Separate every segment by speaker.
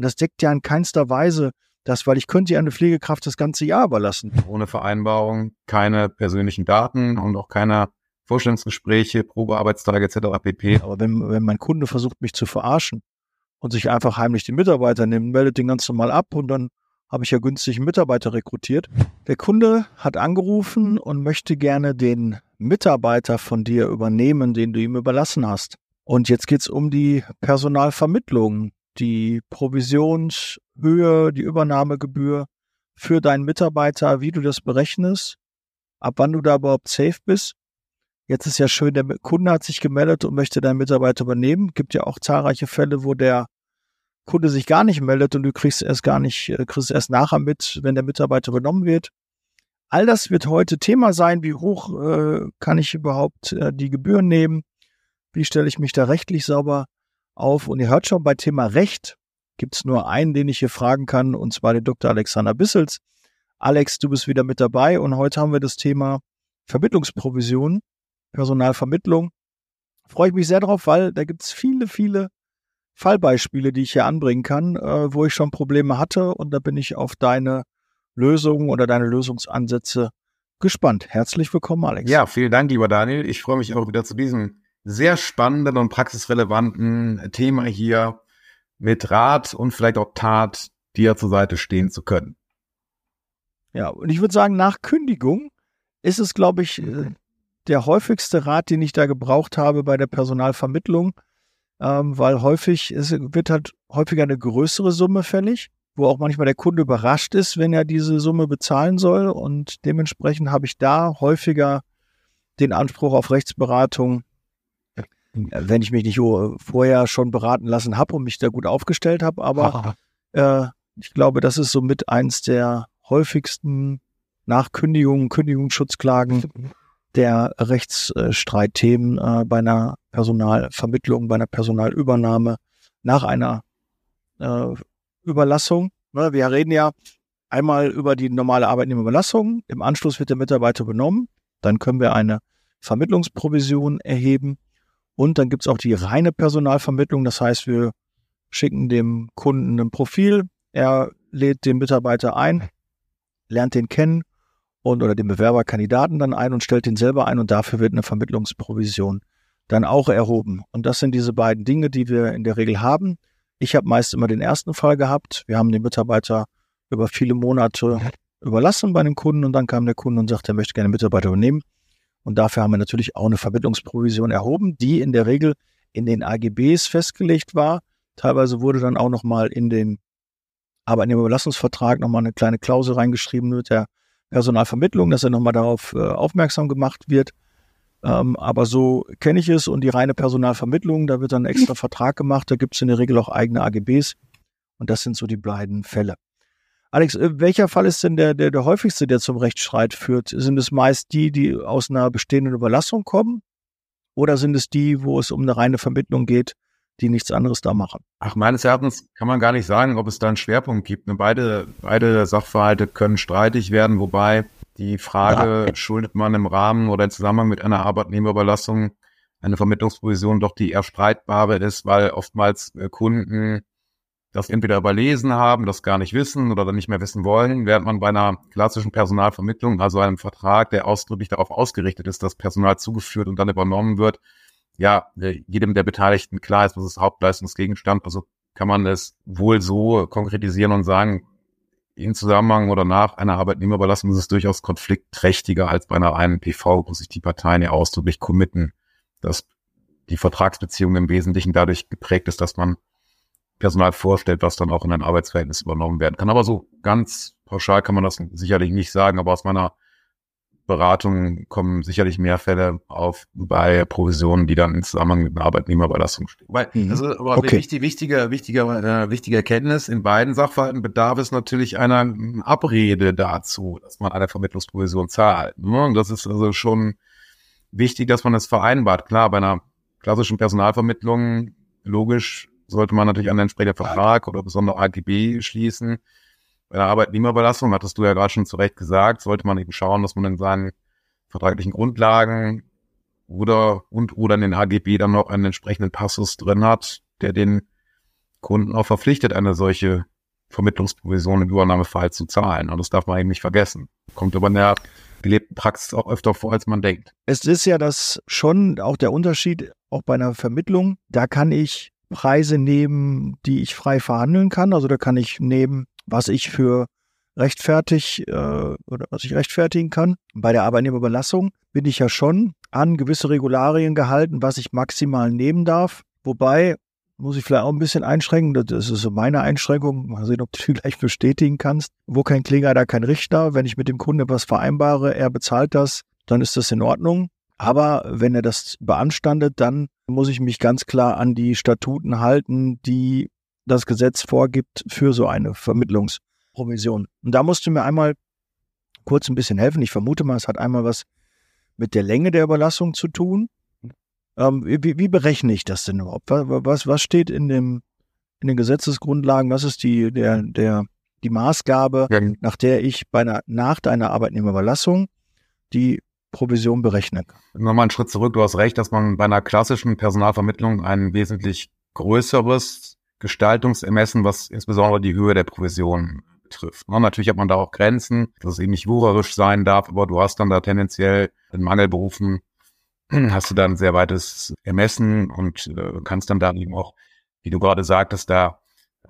Speaker 1: Und das deckt ja in keinster Weise das, weil ich könnte ja eine Pflegekraft das ganze Jahr überlassen.
Speaker 2: Ohne Vereinbarung, keine persönlichen Daten und auch keine Vorstellungsgespräche, Probearbeitstage etc. pp.
Speaker 1: Aber wenn, wenn mein Kunde versucht, mich zu verarschen und sich einfach heimlich den Mitarbeiter nimmt, meldet den ganz normal ab und dann habe ich ja günstig einen Mitarbeiter rekrutiert. Der Kunde hat angerufen und möchte gerne den Mitarbeiter von dir übernehmen, den du ihm überlassen hast. Und jetzt geht's um die Personalvermittlung, die Provisionshöhe, die Übernahmegebühr für deinen Mitarbeiter, wie du das berechnest, ab wann du da überhaupt safe bist. Jetzt ist ja schön, der Kunde hat sich gemeldet und möchte deinen Mitarbeiter übernehmen. Gibt ja auch zahlreiche Fälle, wo der Kunde sich gar nicht meldet und du kriegst erst gar nicht, äh, kriegst erst nachher mit, wenn der Mitarbeiter übernommen wird. All das wird heute Thema sein. Wie hoch äh, kann ich überhaupt äh, die Gebühren nehmen? Wie stelle ich mich da rechtlich sauber auf? Und ihr hört schon, bei Thema Recht gibt es nur einen, den ich hier fragen kann, und zwar den Dr. Alexander Bissels. Alex, du bist wieder mit dabei und heute haben wir das Thema Vermittlungsprovision, Personalvermittlung. Freue ich mich sehr drauf, weil da gibt es viele, viele Fallbeispiele, die ich hier anbringen kann, äh, wo ich schon Probleme hatte und da bin ich auf deine Lösungen oder deine Lösungsansätze gespannt. Herzlich willkommen, Alex.
Speaker 2: Ja, vielen Dank, lieber Daniel. Ich freue mich auch wieder zu diesem sehr spannenden und praxisrelevanten Thema hier mit Rat und vielleicht auch Tat dir zur Seite stehen zu können.
Speaker 1: Ja, und ich würde sagen, nach Kündigung ist es, glaube ich, äh, der häufigste Rat, den ich da gebraucht habe bei der Personalvermittlung ähm, weil häufig es wird halt häufiger eine größere Summe fällig, wo auch manchmal der Kunde überrascht ist, wenn er diese Summe bezahlen soll. Und dementsprechend habe ich da häufiger den Anspruch auf Rechtsberatung, wenn ich mich nicht vorher schon beraten lassen habe und mich da gut aufgestellt habe. Aber äh, ich glaube, das ist somit eins der häufigsten Nachkündigungen, Kündigungsschutzklagen der Rechtsstreitthemen äh, bei einer Personalvermittlung, bei einer Personalübernahme nach einer äh, Überlassung. Ne, wir reden ja einmal über die normale Arbeitnehmerüberlassung. Im Anschluss wird der Mitarbeiter übernommen. Dann können wir eine Vermittlungsprovision erheben. Und dann gibt es auch die reine Personalvermittlung. Das heißt, wir schicken dem Kunden ein Profil. Er lädt den Mitarbeiter ein, lernt den kennen und oder den Bewerberkandidaten dann ein und stellt den selber ein und dafür wird eine Vermittlungsprovision dann auch erhoben. Und das sind diese beiden Dinge, die wir in der Regel haben. Ich habe meist immer den ersten Fall gehabt. Wir haben den Mitarbeiter über viele Monate überlassen bei den Kunden und dann kam der Kunde und sagte, er möchte gerne Mitarbeiter übernehmen. Und dafür haben wir natürlich auch eine Vermittlungsprovision erhoben, die in der Regel in den AGBs festgelegt war. Teilweise wurde dann auch nochmal in den Arbeitnehmerüberlassungsvertrag nochmal eine kleine Klausel reingeschrieben mit der Personalvermittlung, dass er nochmal darauf äh, aufmerksam gemacht wird. Ähm, aber so kenne ich es und die reine Personalvermittlung, da wird dann ein extra Vertrag gemacht, da gibt es in der Regel auch eigene AGBs und das sind so die beiden Fälle. Alex, äh, welcher Fall ist denn der, der, der häufigste, der zum Rechtsstreit führt? Sind es meist die, die aus einer bestehenden Überlassung kommen? Oder sind es die, wo es um eine reine Vermittlung geht, die nichts anderes da machen?
Speaker 2: Ach, meines Erachtens kann man gar nicht sagen, ob es da einen Schwerpunkt gibt. Beide, beide Sachverhalte können streitig werden, wobei die Frage, ja. schuldet man im Rahmen oder im Zusammenhang mit einer Arbeitnehmerüberlassung eine Vermittlungsprovision doch die eher streitbare ist, weil oftmals äh, Kunden das entweder überlesen haben, das gar nicht wissen oder dann nicht mehr wissen wollen, während man bei einer klassischen Personalvermittlung, also einem Vertrag, der ausdrücklich darauf ausgerichtet ist, dass Personal zugeführt und dann übernommen wird, ja, äh, jedem der Beteiligten klar ist, was ist Hauptleistungsgegenstand. Also kann man es wohl so konkretisieren und sagen, in Zusammenhang oder nach einer Arbeitnehmerüberlassung ist es durchaus konfliktträchtiger als bei einer einen PV, wo sich die Parteien ja ausdrücklich committen, dass die Vertragsbeziehung im Wesentlichen dadurch geprägt ist, dass man Personal vorstellt, was dann auch in ein Arbeitsverhältnis übernommen werden kann. Aber so ganz pauschal kann man das sicherlich nicht sagen, aber aus meiner Beratungen kommen sicherlich mehr Fälle auf bei Provisionen, die dann in Zusammenhang mit einer Arbeitnehmerüberlassung stehen. Weil, mhm. also, aber okay. wichtig, wichtige, wichtige, äh, wichtige Erkenntnis, in beiden Sachverhalten bedarf es natürlich einer Abrede dazu, dass man eine Vermittlungsprovision zahlt. Ne? Und das ist also schon wichtig, dass man das vereinbart. Klar, bei einer klassischen Personalvermittlung, logisch, sollte man natürlich einen entsprechenden Vertrag oder besondere AGB schließen bei der Arbeitnehmerüberlassung, hattest du ja gerade schon zu Recht gesagt, sollte man eben schauen, dass man in seinen vertraglichen Grundlagen oder und oder in den AGB dann noch einen entsprechenden Passus drin hat, der den Kunden auch verpflichtet, eine solche Vermittlungsprovision im Übernahmefall zu zahlen. Und das darf man eben nicht vergessen. Kommt aber in der gelebten Praxis auch öfter vor, als man denkt.
Speaker 1: Es ist ja das schon auch der Unterschied, auch bei einer Vermittlung. Da kann ich Preise nehmen, die ich frei verhandeln kann. Also da kann ich nehmen, was ich für rechtfertig äh, oder was ich rechtfertigen kann. Bei der Arbeitnehmerüberlassung bin ich ja schon an gewisse Regularien gehalten, was ich maximal nehmen darf. Wobei, muss ich vielleicht auch ein bisschen einschränken, das ist so meine Einschränkung, mal sehen, ob du die gleich bestätigen kannst. Wo kein Kläger, da kein Richter. Wenn ich mit dem Kunden etwas vereinbare, er bezahlt das, dann ist das in Ordnung. Aber wenn er das beanstandet, dann muss ich mich ganz klar an die Statuten halten, die das Gesetz vorgibt für so eine Vermittlungsprovision. Und da musst du mir einmal kurz ein bisschen helfen. Ich vermute mal, es hat einmal was mit der Länge der Überlassung zu tun. Ähm, wie, wie, berechne ich das denn überhaupt? Was, was steht in, dem, in den Gesetzesgrundlagen? Was ist die, der, der, die Maßgabe, ja. nach der ich bei einer, nach deiner Arbeitnehmerüberlassung die Provision berechnen kann.
Speaker 2: Nochmal einen Schritt zurück. Du hast recht, dass man bei einer klassischen Personalvermittlung ein wesentlich größeres Gestaltungsermessen, was insbesondere die Höhe der Provision betrifft. Na, natürlich hat man da auch Grenzen, dass es eben nicht wucherisch sein darf, aber du hast dann da tendenziell in Mangelberufen hast du da ein sehr weites Ermessen und äh, kannst dann da eben auch, wie du gerade sagtest, da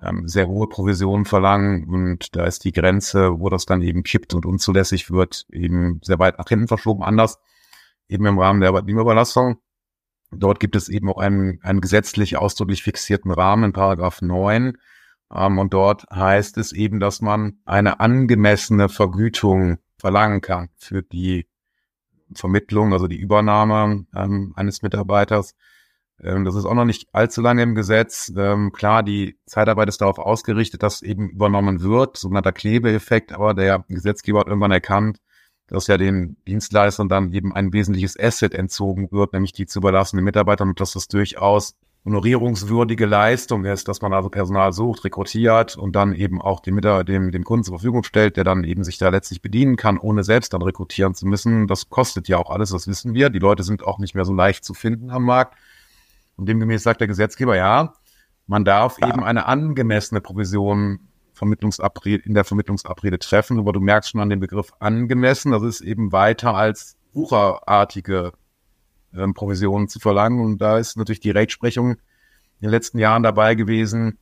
Speaker 2: ähm, sehr hohe Provisionen verlangen und da ist die Grenze, wo das dann eben kippt und unzulässig wird, eben sehr weit nach hinten verschoben. Anders eben im Rahmen der Arbeitnehmerüberlassung. Dort gibt es eben auch einen, einen gesetzlich ausdrücklich fixierten Rahmen in Paragraph 9. Ähm, und dort heißt es eben, dass man eine angemessene Vergütung verlangen kann für die Vermittlung, also die Übernahme ähm, eines Mitarbeiters das ist auch noch nicht allzu lange im Gesetz. Ähm, klar, die Zeitarbeit ist darauf ausgerichtet, dass eben übernommen wird, sogenannter Klebeeffekt, aber der Gesetzgeber hat irgendwann erkannt, dass ja den Dienstleistern dann eben ein wesentliches Asset entzogen wird, nämlich die zu überlassenen Mitarbeiter und dass das durchaus honorierungswürdige Leistung ist, dass man also Personal sucht, rekrutiert und dann eben auch dem, dem, dem Kunden zur Verfügung stellt, der dann eben sich da letztlich bedienen kann, ohne selbst dann rekrutieren zu müssen. Das kostet ja auch alles, das wissen wir. Die Leute sind auch nicht mehr so leicht zu finden am Markt. Und demgemäß sagt der Gesetzgeber, ja, man darf ja. eben eine angemessene Provision Vermittlungsabrede, in der Vermittlungsabrede treffen. Aber du merkst schon an dem Begriff angemessen, das ist eben weiter als wucherartige ähm, Provisionen zu verlangen. Und da ist natürlich die Rechtsprechung in den letzten Jahren dabei gewesen,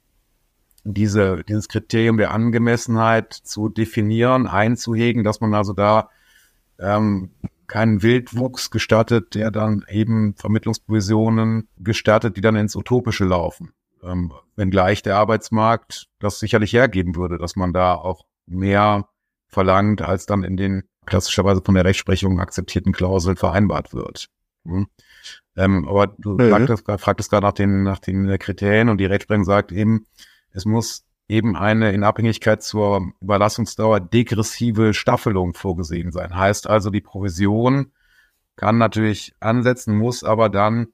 Speaker 2: diese, dieses Kriterium der Angemessenheit zu definieren, einzuhegen, dass man also da ähm, keinen Wildwuchs gestattet, der dann eben Vermittlungsprovisionen gestattet, die dann ins Utopische laufen. Ähm, wenngleich der Arbeitsmarkt das sicherlich hergeben würde, dass man da auch mehr verlangt, als dann in den klassischerweise von der Rechtsprechung akzeptierten Klauseln vereinbart wird. Hm. Ähm, aber du mhm. fragtest, fragtest gerade nach den, nach den Kriterien und die Rechtsprechung sagt eben, es muss eben eine in Abhängigkeit zur Überlassungsdauer degressive Staffelung vorgesehen sein. Heißt also, die Provision kann natürlich ansetzen, muss aber dann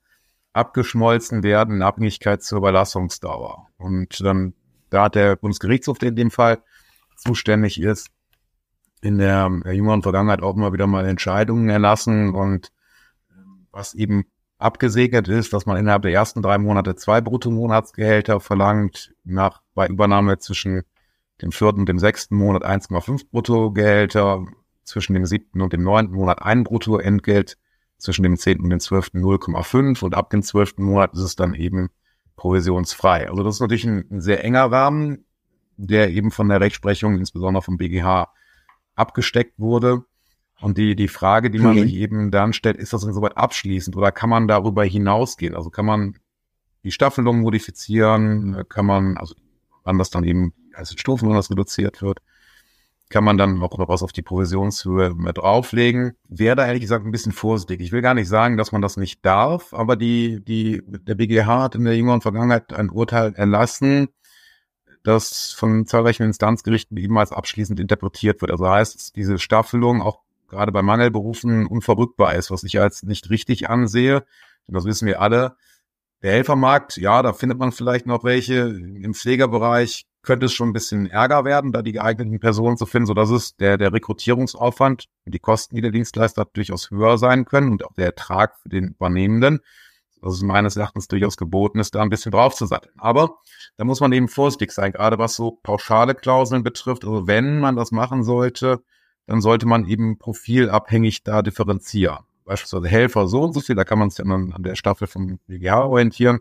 Speaker 2: abgeschmolzen werden in Abhängigkeit zur Überlassungsdauer. Und dann, da hat der Bundesgerichtshof, der in dem Fall zuständig ist, in der, jüngeren Vergangenheit auch immer wieder mal Entscheidungen erlassen und was eben abgesegnet ist, dass man innerhalb der ersten drei Monate zwei Bruttomonatsgehälter verlangt, nach bei Übernahme zwischen dem vierten und dem sechsten Monat 1,5 Bruttogehälter, zwischen dem siebten und dem neunten Monat ein Bruttoentgelt, zwischen dem zehnten und dem zwölften 0,5 und ab dem zwölften Monat ist es dann eben provisionsfrei. Also das ist natürlich ein, ein sehr enger Rahmen, der eben von der Rechtsprechung, insbesondere vom BGH, abgesteckt wurde. Und die, die Frage, die man mhm. sich eben dann stellt, ist das insoweit abschließend oder kann man darüber hinausgehen? Also kann man die Staffelung modifizieren, kann man, also wann das dann eben als Stufen, wenn das reduziert wird, kann man dann auch noch was auf die Provisionshöhe mit drauflegen. Wäre da ehrlich gesagt ein bisschen vorsichtig. Ich will gar nicht sagen, dass man das nicht darf, aber die, die, der BGH hat in der jüngeren Vergangenheit ein Urteil erlassen, das von zahlreichen Instanzgerichten eben als abschließend interpretiert wird. Also heißt, diese Staffelung auch gerade bei Mangelberufen unverrückbar ist, was ich als nicht richtig ansehe. Und das wissen wir alle. Der Helfermarkt, ja, da findet man vielleicht noch welche. Im Pflegerbereich könnte es schon ein bisschen ärger werden, da die geeigneten Personen zu finden, so dass es der, der Rekrutierungsaufwand und die Kosten, die der Dienstleister hat, durchaus höher sein können und auch der Ertrag für den Übernehmenden. dass es meines Erachtens durchaus geboten ist, da ein bisschen drauf zu satteln. Aber da muss man eben vorsichtig sein, gerade was so pauschale Klauseln betrifft. Also wenn man das machen sollte, dann sollte man eben profilabhängig da differenzieren. Beispielsweise Helfer so und so viel, da kann man sich dann an der Staffel vom BGH orientieren.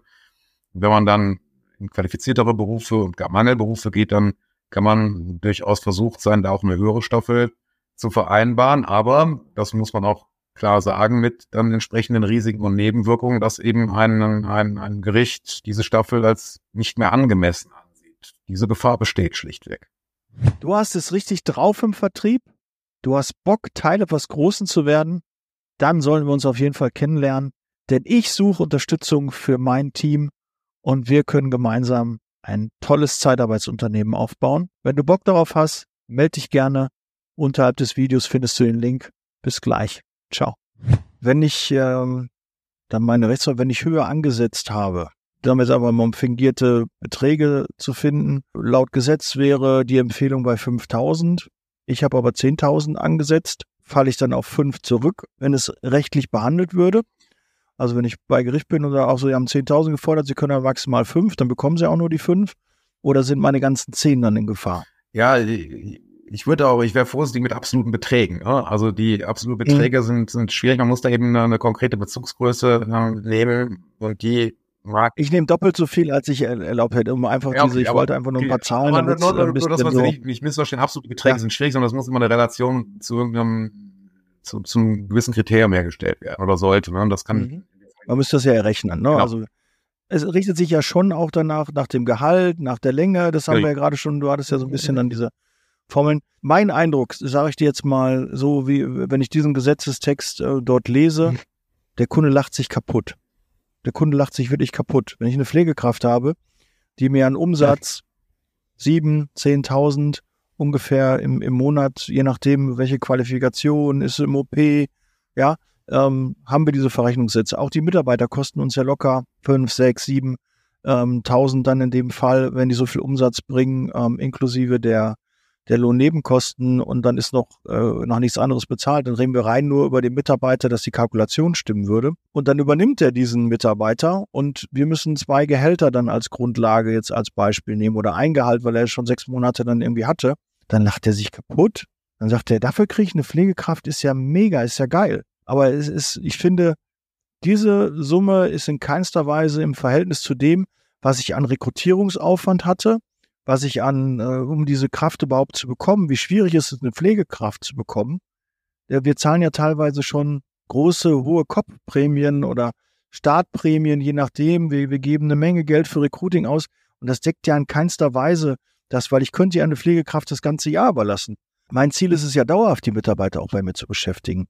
Speaker 2: Und wenn man dann in qualifiziertere Berufe und gar Mangelberufe geht, dann kann man durchaus versucht sein, da auch eine höhere Staffel zu vereinbaren. Aber das muss man auch klar sagen mit dann entsprechenden Risiken und Nebenwirkungen, dass eben ein, ein, ein Gericht diese Staffel als nicht mehr angemessen ansieht. Diese Gefahr besteht schlichtweg.
Speaker 1: Du hast es richtig drauf im Vertrieb. Du hast Bock, Teil etwas Großen zu werden. Dann sollen wir uns auf jeden Fall kennenlernen. Denn ich suche Unterstützung für mein Team und wir können gemeinsam ein tolles Zeitarbeitsunternehmen aufbauen. Wenn du Bock darauf hast, melde dich gerne. Unterhalb des Videos findest du den Link. Bis gleich. Ciao. Wenn ich ähm, dann meine Rechtsanwalt, wenn ich höher angesetzt habe, damit aber um fingierte Beträge zu finden, laut Gesetz wäre die Empfehlung bei 5000. Ich habe aber 10.000 angesetzt, falle ich dann auf 5 zurück, wenn es rechtlich behandelt würde. Also wenn ich bei Gericht bin oder auch so, Sie haben 10.000 gefordert, Sie können ja maximal 5, dann bekommen Sie auch nur die 5. Oder sind meine ganzen 10 dann in Gefahr?
Speaker 2: Ja, ich würde auch, ich wäre vorsichtig mit absoluten Beträgen. Also die absoluten mhm. Beträge mhm. sind, sind schwierig. Man muss da eben eine, konkrete Bezugsgröße äh, nehmen und die.
Speaker 1: Ich nehme doppelt so viel, als ich erlaubt hätte, um einfach ja, okay, diese, ich aber, wollte einfach nur ein paar Zahlen. Aber
Speaker 2: nur, nur, nur, dass man so nicht, nicht missverstehen, absolute Beträge ja. sind schwierig, sondern es muss immer eine Relation zu irgendeinem, zu, zu einem gewissen Kriterium hergestellt werden oder sollte. Ne? Und das kann. Mhm.
Speaker 1: Man müsste das ja errechnen. Ne? Genau. Also es richtet sich ja schon auch danach, nach dem Gehalt, nach der Länge. Das haben ja. wir ja gerade schon, du hattest ja so ein bisschen dann diese Formeln. Mein Eindruck, sage ich dir jetzt mal so, wie wenn ich diesen Gesetzestext äh, dort lese, mhm. der Kunde lacht sich kaputt. Der Kunde lacht sich wirklich kaputt. Wenn ich eine Pflegekraft habe, die mir einen Umsatz sieben, zehntausend ungefähr im, im Monat, je nachdem, welche Qualifikation ist im OP, ja, ähm, haben wir diese Verrechnungssätze. Auch die Mitarbeiter kosten uns ja locker fünf, sechs, sieben ähm, tausend dann in dem Fall, wenn die so viel Umsatz bringen, ähm, inklusive der der Lohnnebenkosten und dann ist noch, äh, noch nichts anderes bezahlt. Dann reden wir rein nur über den Mitarbeiter, dass die Kalkulation stimmen würde. Und dann übernimmt er diesen Mitarbeiter und wir müssen zwei Gehälter dann als Grundlage jetzt als Beispiel nehmen oder ein Gehalt, weil er schon sechs Monate dann irgendwie hatte. Dann lacht er sich kaputt. Dann sagt er, dafür kriege ich eine Pflegekraft, ist ja mega, ist ja geil. Aber es ist, ich finde, diese Summe ist in keinster Weise im Verhältnis zu dem, was ich an Rekrutierungsaufwand hatte was ich an, äh, um diese Kraft überhaupt zu bekommen, wie schwierig ist es, eine Pflegekraft zu bekommen. Ja, wir zahlen ja teilweise schon große, hohe Kopfprämien oder Startprämien, je nachdem. Wir, wir geben eine Menge Geld für Recruiting aus und das deckt ja in keinster Weise das, weil ich könnte ja eine Pflegekraft das ganze Jahr überlassen. Mein Ziel ist es ja dauerhaft, die Mitarbeiter auch bei mir zu beschäftigen.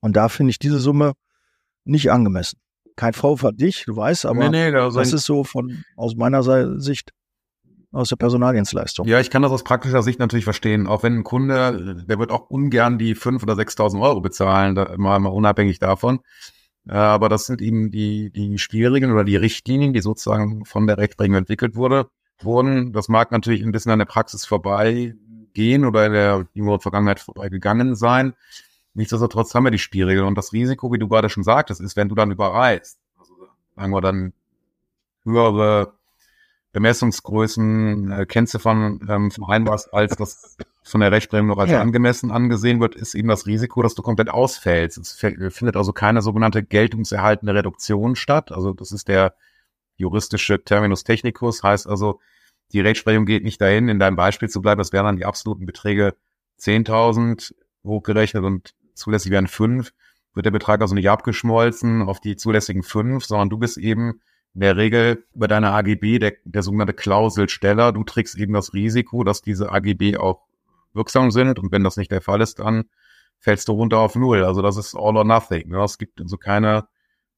Speaker 1: Und da finde ich diese Summe nicht angemessen. Kein Vorwurf an dich, du weißt, aber nee, nee, das ist so von aus meiner Sicht aus der Personaldienstleistung.
Speaker 2: Ja, ich kann das aus praktischer Sicht natürlich verstehen. Auch wenn ein Kunde, der wird auch ungern die fünf oder 6.000 Euro bezahlen, da, mal, mal unabhängig davon. Aber das sind eben die, die Spielregeln oder die Richtlinien, die sozusagen von der Rechtsprechung entwickelt wurde, wurden. Das mag natürlich ein bisschen an der Praxis vorbeigehen oder in der jüngeren Vergangenheit vorbeigegangen sein. Nichtsdestotrotz haben wir die Spielregeln und das Risiko, wie du gerade schon sagtest, ist, wenn du dann überreist, also sagen wir dann höhere Bemessungsgrößen, äh, Kennziffern ähm, vereinbarst, als das von der Rechtsprechung noch als ja. angemessen angesehen wird, ist eben das Risiko, dass du komplett ausfällst. Es findet also keine sogenannte geltungserhaltende Reduktion statt. Also das ist der juristische Terminus technicus, heißt also, die Rechtsprechung geht nicht dahin, in deinem Beispiel zu bleiben, das wären dann die absoluten Beträge 10.000 hochgerechnet und zulässig wären 5, wird der Betrag also nicht abgeschmolzen auf die zulässigen 5, sondern du bist eben in der Regel bei deiner AGB der, der sogenannte Klauselsteller. Du trägst eben das Risiko, dass diese AGB auch wirksam sind. Und wenn das nicht der Fall ist, dann fällst du runter auf Null. Also das ist all or nothing. Ne? Es gibt also keine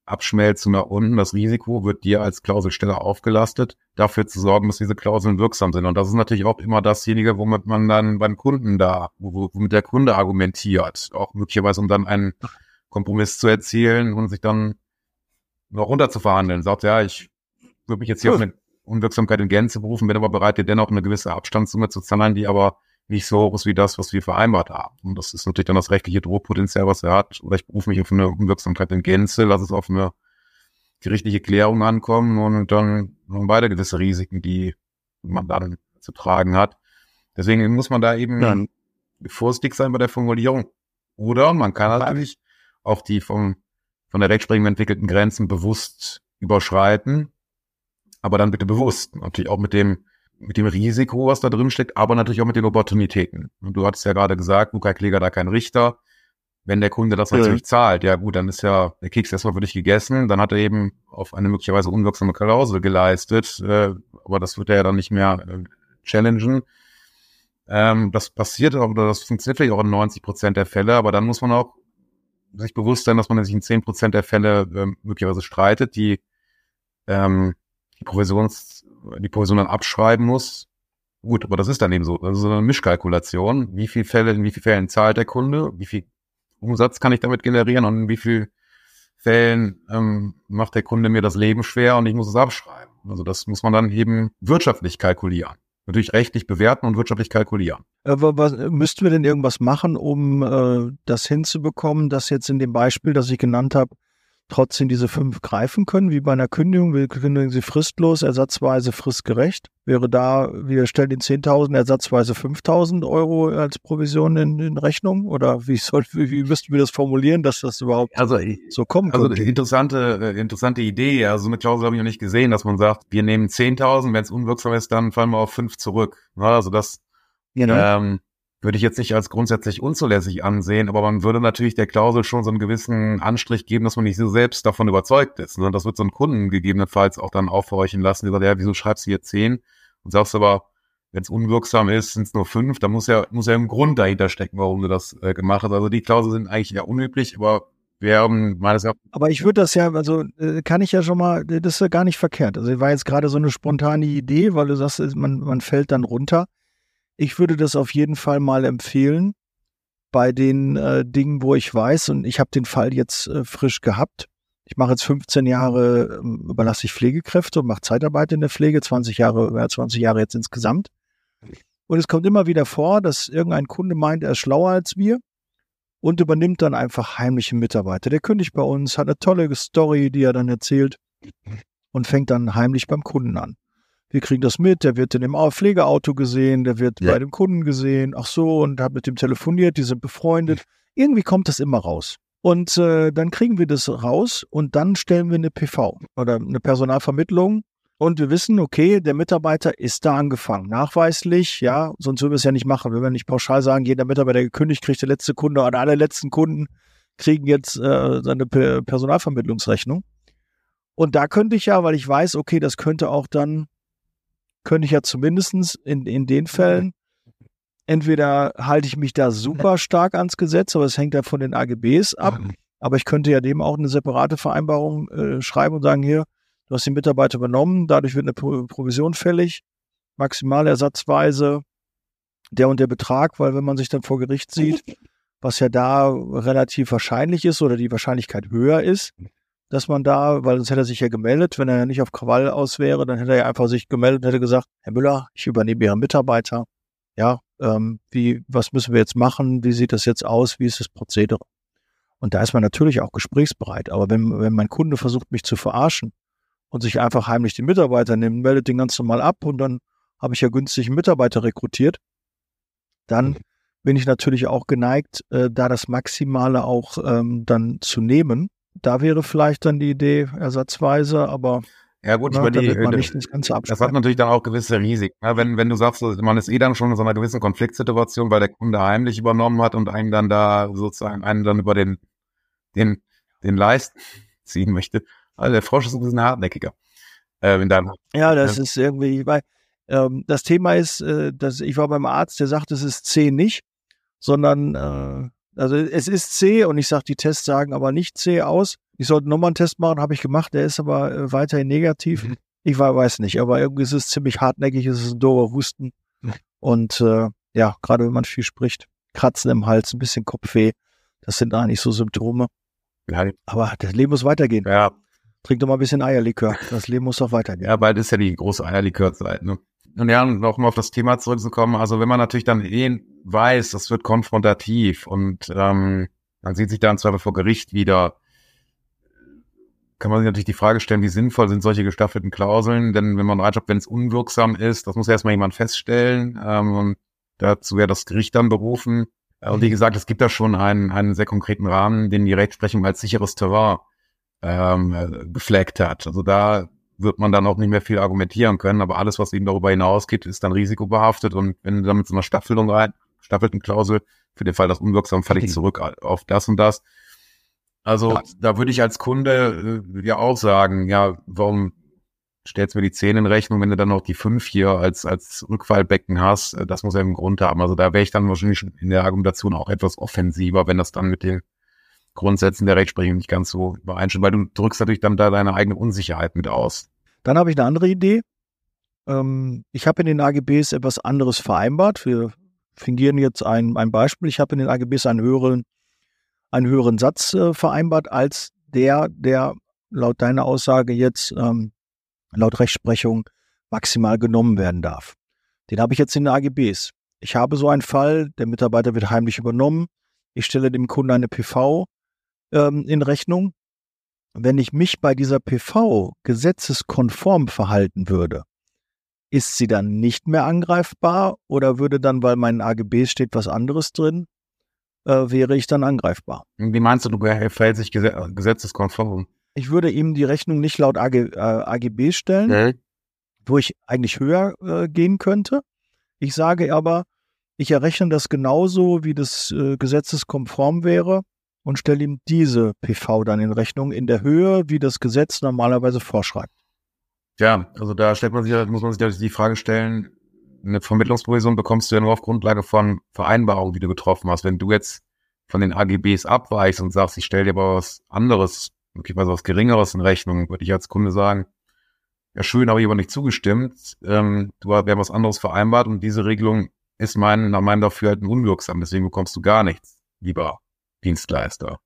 Speaker 2: Abschmelzung nach unten. Das Risiko wird dir als Klauselsteller aufgelastet, dafür zu sorgen, dass diese Klauseln wirksam sind. Und das ist natürlich auch immer dasjenige, womit man dann beim Kunden da, womit der Kunde argumentiert. Auch möglicherweise, um dann einen Kompromiss zu erzielen und sich dann noch runter zu verhandeln. Sagt, ja, ich würde mich jetzt hier hm. auf eine Unwirksamkeit in Gänze berufen, bin aber bereit, dir dennoch eine gewisse Abstandssumme zu zahlen, die aber nicht so hoch ist wie das, was wir vereinbart haben. Und das ist natürlich dann das rechtliche Druckpotenzial, was er hat. Oder ich berufe mich auf eine Unwirksamkeit in Gänze, lass es auf eine gerichtliche Klärung ankommen und dann haben beide gewisse Risiken, die man dann zu tragen hat. Deswegen muss man da eben Nein. vorsichtig sein bei der Formulierung. Oder man kann natürlich auch die vom, von der Rechtsprechung entwickelten Grenzen bewusst überschreiten, aber dann bitte bewusst. Natürlich auch mit dem, mit dem Risiko, was da drin steckt, aber natürlich auch mit den Opportunitäten. Und du hattest ja gerade gesagt, Luca Kläger da kein Richter. Wenn der Kunde das natürlich ja. zahlt, ja gut, dann ist ja der Keks erstmal für dich gegessen. Dann hat er eben auf eine möglicherweise unwirksame Klausel geleistet, äh, aber das wird er ja dann nicht mehr äh, challengen. Ähm, das passiert auch, oder das funktioniert vielleicht auch in 90 Prozent der Fälle, aber dann muss man auch sich bewusst sein, dass man sich in 10 Prozent der Fälle äh, möglicherweise streitet, die ähm, die Provisions, die Provision dann abschreiben muss. Gut, aber das ist dann eben so. Das ist so eine Mischkalkulation. Wie viele Fälle, in wie vielen Fällen zahlt der Kunde? Wie viel Umsatz kann ich damit generieren und in wie vielen Fällen ähm, macht der Kunde mir das Leben schwer und ich muss es abschreiben. Also das muss man dann eben wirtschaftlich kalkulieren. Natürlich rechtlich bewerten und wirtschaftlich kalkulieren.
Speaker 1: Äh, was, müssten wir denn irgendwas machen, um äh, das hinzubekommen, dass jetzt in dem Beispiel, das ich genannt habe, trotzdem diese fünf greifen können, wie bei einer Kündigung. Wir kündigen sie fristlos, ersatzweise fristgerecht. Wäre da, wir stellen den 10.000, ersatzweise 5.000 Euro als Provision in, in Rechnung? Oder wie soll, wie, wie müssten wir das formulieren, dass das überhaupt
Speaker 2: also, so kommen also könnte? Interessante, äh, interessante Idee. Also so eine Klausel habe ich noch nicht gesehen, dass man sagt, wir nehmen 10.000, wenn es unwirksam ist, dann fallen wir auf fünf zurück. Also das, genau. ähm, würde ich jetzt nicht als grundsätzlich unzulässig ansehen, aber man würde natürlich der Klausel schon so einen gewissen Anstrich geben, dass man nicht so selbst davon überzeugt ist, sondern das wird so einen Kunden gegebenenfalls auch dann aufhorchen lassen, die sagt, ja, wieso schreibst du hier zehn und sagst aber, wenn es unwirksam ist, sind es nur fünf, da muss ja, muss ja im Grund dahinter stecken, warum du das äh, gemacht hast. Also die Klauseln sind eigentlich eher unüblich, aber wir haben meines Erachtens.
Speaker 1: Aber ich würde das ja, also äh, kann ich ja schon mal, das ist ja gar nicht verkehrt. Also war jetzt gerade so eine spontane Idee, weil du sagst, man, man fällt dann runter. Ich würde das auf jeden Fall mal empfehlen bei den äh, Dingen, wo ich weiß, und ich habe den Fall jetzt äh, frisch gehabt. Ich mache jetzt 15 Jahre, äh, überlasse ich Pflegekräfte und mache Zeitarbeit in der Pflege, 20 Jahre, ja, 20 Jahre jetzt insgesamt. Und es kommt immer wieder vor, dass irgendein Kunde meint, er ist schlauer als wir und übernimmt dann einfach heimliche Mitarbeiter. Der kündigt bei uns, hat eine tolle Story, die er dann erzählt und fängt dann heimlich beim Kunden an wir kriegen das mit, der wird in dem Pflegeauto gesehen, der wird ja. bei dem Kunden gesehen, ach so, und hat mit dem telefoniert, die sind befreundet. Irgendwie kommt das immer raus. Und äh, dann kriegen wir das raus und dann stellen wir eine PV oder eine Personalvermittlung und wir wissen, okay, der Mitarbeiter ist da angefangen. Nachweislich, ja, sonst würden wir es ja nicht machen. Wir werden nicht pauschal sagen, jeder Mitarbeiter, der gekündigt kriegt, der letzte Kunde oder alle letzten Kunden kriegen jetzt äh, seine Personalvermittlungsrechnung. Und da könnte ich ja, weil ich weiß, okay, das könnte auch dann könnte ich ja zumindestens in, in den Fällen, entweder halte ich mich da super stark ans Gesetz, aber es hängt ja von den AGBs ab. Aber ich könnte ja dem auch eine separate Vereinbarung äh, schreiben und sagen, hier, du hast den Mitarbeiter übernommen, dadurch wird eine Pro Provision fällig, Maximalersatzweise der und der Betrag, weil wenn man sich dann vor Gericht sieht, was ja da relativ wahrscheinlich ist oder die Wahrscheinlichkeit höher ist, dass man da, weil sonst hätte er sich ja gemeldet, wenn er ja nicht auf Krawall aus wäre, dann hätte er ja einfach sich gemeldet und hätte gesagt, Herr Müller, ich übernehme Ihren Mitarbeiter. Ja, ähm, wie, was müssen wir jetzt machen? Wie sieht das jetzt aus? Wie ist das Prozedere? Und da ist man natürlich auch gesprächsbereit. Aber wenn, wenn mein Kunde versucht, mich zu verarschen und sich einfach heimlich den Mitarbeiter nimmt, meldet den ganz normal ab und dann habe ich ja günstig einen Mitarbeiter rekrutiert, dann mhm. bin ich natürlich auch geneigt, äh, da das Maximale auch ähm, dann zu nehmen da wäre vielleicht dann die Idee ersatzweise, aber
Speaker 2: ja gut, ne, die, man nicht das Ganze Das hat natürlich dann auch gewisse Risiken. Ne? Wenn, wenn du sagst, man ist eh dann schon in so einer gewissen Konfliktsituation, weil der Kunde heimlich übernommen hat und einen dann da sozusagen einen dann über den, den, den Leist ziehen möchte. Also der Frosch ist ein bisschen hartnäckiger.
Speaker 1: Äh, dann, ja, das äh, ist irgendwie, weil ähm, das Thema ist, äh, dass ich war beim Arzt, der sagt, es ist C nicht, sondern äh, also es ist C und ich sage, die Tests sagen aber nicht C aus. Ich sollte nochmal einen Test machen, habe ich gemacht, der ist aber äh, weiterhin negativ. Mhm. Ich weiß nicht, aber irgendwie ist es ziemlich hartnäckig, es ist ein dober Husten. Mhm. Und äh, ja, gerade wenn man viel spricht, Kratzen im Hals, ein bisschen Kopfweh, das sind eigentlich so Symptome. Ja. Aber das Leben muss weitergehen. Ja. Trink doch mal ein bisschen Eierlikör. Das Leben muss doch weitergehen.
Speaker 2: Ja, bald ist ja die große Eierlikörzeit, ne? Und ja, noch mal auf das Thema zurückzukommen. Also wenn man natürlich dann eh weiß, das wird konfrontativ und ähm, man sieht sich da im Zweifel vor Gericht wieder, kann man sich natürlich die Frage stellen, wie sinnvoll sind solche gestaffelten Klauseln? Denn wenn man reinschreibt, wenn es unwirksam ist, das muss erstmal jemand feststellen. Ähm, und dazu wäre das Gericht dann berufen. Äh, und wie gesagt, es gibt da schon einen, einen sehr konkreten Rahmen, den die Rechtsprechung als sicheres Terrain ähm, äh, gefleckt hat. Also da wird man dann auch nicht mehr viel argumentieren können, aber alles, was eben darüber hinausgeht, ist dann risikobehaftet und wenn du dann mit so einer Staffelung rein, staffelten Klausel, für den Fall, dass unwirksam, falle ich zurück auf das und das. Also ja. da würde ich als Kunde äh, ja auch sagen, ja, warum stellst du mir die 10 in Rechnung, wenn du dann noch die 5 hier als, als Rückfallbecken hast, äh, das muss ja einen Grund haben. Also da wäre ich dann wahrscheinlich in der Argumentation auch etwas offensiver, wenn das dann mit den Grundsätzen der Rechtsprechung nicht ganz so übereinstimmt, weil du drückst natürlich dann da deine eigene Unsicherheit mit aus.
Speaker 1: Dann habe ich eine andere Idee. Ähm, ich habe in den AGBs etwas anderes vereinbart. Wir fingieren jetzt ein, ein Beispiel. Ich habe in den AGBs einen höheren, einen höheren Satz äh, vereinbart als der, der laut deiner Aussage jetzt ähm, laut Rechtsprechung maximal genommen werden darf. Den habe ich jetzt in den AGBs. Ich habe so einen Fall, der Mitarbeiter wird heimlich übernommen. Ich stelle dem Kunden eine PV ähm, in Rechnung. Wenn ich mich bei dieser PV gesetzeskonform verhalten würde, ist sie dann nicht mehr angreifbar oder würde dann, weil mein AGB steht, was anderes drin, äh, wäre ich dann angreifbar?
Speaker 2: Wie meinst du, du verhält sich gesetzeskonform?
Speaker 1: Ich würde ihm die Rechnung nicht laut AG, äh, AGB stellen, okay. wo ich eigentlich höher äh, gehen könnte. Ich sage aber, ich errechne das genauso, wie das äh, gesetzeskonform wäre und stelle ihm diese PV dann in Rechnung in der Höhe, wie das Gesetz normalerweise vorschreibt.
Speaker 2: Ja, also da stellt man sich, muss man sich die Frage stellen, eine Vermittlungsprovision bekommst du ja nur auf Grundlage von Vereinbarungen, die du getroffen hast. Wenn du jetzt von den AGBs abweichst und sagst, ich stelle dir aber was anderes, möglicherweise was Geringeres in Rechnung, würde ich als Kunde sagen, ja schön, habe ich aber nicht zugestimmt. Ähm, du hast was anderes vereinbart und diese Regelung ist mein, nach meinem Dafürhalten unwirksam, deswegen bekommst du gar nichts, lieber Dienstleister.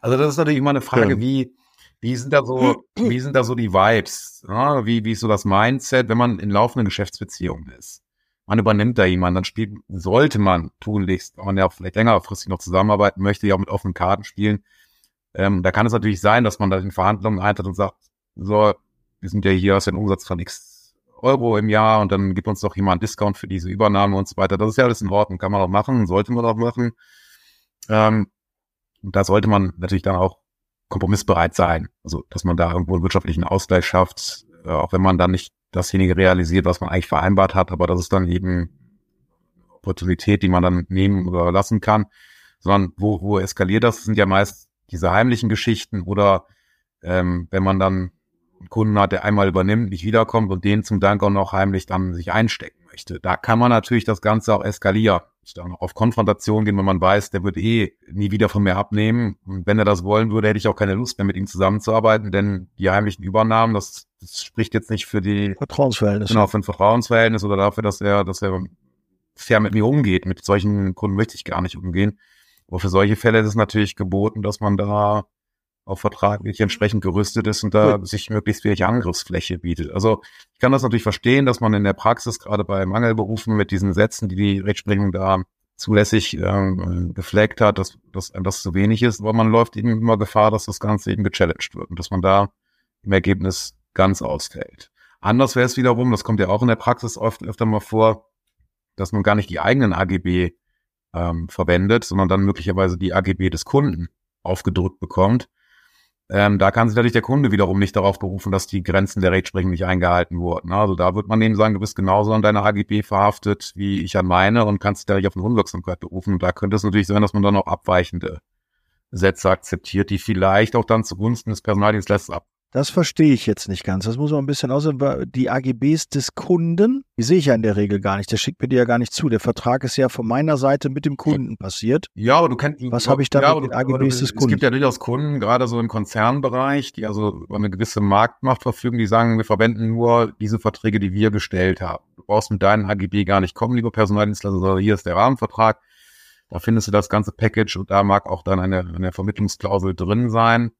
Speaker 2: Also das ist natürlich immer eine Frage, ja. wie, wie sind da so, wie sind da so die Vibes? Ja, wie, wie ist so das Mindset, wenn man in laufenden Geschäftsbeziehungen ist? Man übernimmt da jemanden, dann spielt, sollte man tunlichst, wenn man ja vielleicht längerfristig noch zusammenarbeiten möchte, ja auch mit offenen Karten spielen. Ähm, da kann es natürlich sein, dass man da in Verhandlungen eintritt und sagt, so, wir sind ja hier aus dem Umsatz von x Euro im Jahr und dann gibt uns doch jemand einen Discount für diese Übernahme und so weiter. Das ist ja alles in Ordnung, kann man auch machen, sollte man auch machen. Ähm, und da sollte man natürlich dann auch kompromissbereit sein. Also, dass man da irgendwo einen wirtschaftlichen Ausgleich schafft, äh, auch wenn man dann nicht dasjenige realisiert, was man eigentlich vereinbart hat, aber das ist dann eben Opportunität, die man dann nehmen oder lassen kann, sondern wo, wo eskaliert das, das sind ja meist diese heimlichen Geschichten oder ähm, wenn man dann einen Kunden hat, der einmal übernimmt, nicht wiederkommt und den zum Dank auch noch heimlich dann sich einstecken möchte. Da kann man natürlich das Ganze auch eskalieren da noch auf Konfrontation gehen, wenn man weiß, der wird eh nie wieder von mir abnehmen. Und wenn er das wollen würde, hätte ich auch keine Lust mehr, mit ihm zusammenzuarbeiten, denn die heimlichen Übernahmen, das, das spricht jetzt nicht für die
Speaker 1: Vertrauensverhältnis.
Speaker 2: Genau, für ein Vertrauensverhältnis oder dafür, dass er, dass er fair mit mir umgeht. Mit solchen Kunden möchte ich gar nicht umgehen. Aber für solche Fälle ist es natürlich geboten, dass man da auf vertraglich entsprechend gerüstet ist und da ja. sich möglichst wenig Angriffsfläche bietet. Also ich kann das natürlich verstehen, dass man in der Praxis gerade bei Mangelberufen mit diesen Sätzen, die die Rechtsprechung da zulässig ähm, gefleckt hat, dass, dass das zu wenig ist, aber man läuft eben immer Gefahr, dass das Ganze eben gechallenged wird und dass man da im Ergebnis ganz ausfällt. Anders wäre es wiederum, das kommt ja auch in der Praxis oft öfter mal vor, dass man gar nicht die eigenen AGB ähm, verwendet, sondern dann möglicherweise die AGB des Kunden aufgedrückt bekommt ähm, da kann sich natürlich der Kunde wiederum nicht darauf berufen, dass die Grenzen der Rechtsprechung nicht eingehalten wurden. Also da wird man eben sagen, du bist genauso an deiner AGB verhaftet, wie ich an meine und kannst dich da nicht auf eine Unwirksamkeit berufen. Und da könnte es natürlich sein, dass man dann auch abweichende Sätze akzeptiert, die vielleicht auch dann zugunsten des Personaldienstleisters ab
Speaker 1: das verstehe ich jetzt nicht ganz. Das muss man ein bisschen aus. Die AGBs des Kunden, die sehe ich ja in der Regel gar nicht. Der schickt mir die ja gar nicht zu. Der Vertrag ist ja von meiner Seite mit dem Kunden passiert.
Speaker 2: Ja, aber du kennst.
Speaker 1: Was habe ich da
Speaker 2: ja,
Speaker 1: mit den AGBs des Kunden?
Speaker 2: Es gibt ja durchaus Kunden, gerade so im Konzernbereich, die also über eine gewisse Marktmacht verfügen, die sagen, wir verwenden nur diese Verträge, die wir gestellt haben. Du brauchst mit deinen AGB gar nicht kommen, lieber Personaldienstleister, sondern hier ist der Rahmenvertrag. Da findest du das ganze Package und da mag auch dann eine, eine Vermittlungsklausel drin sein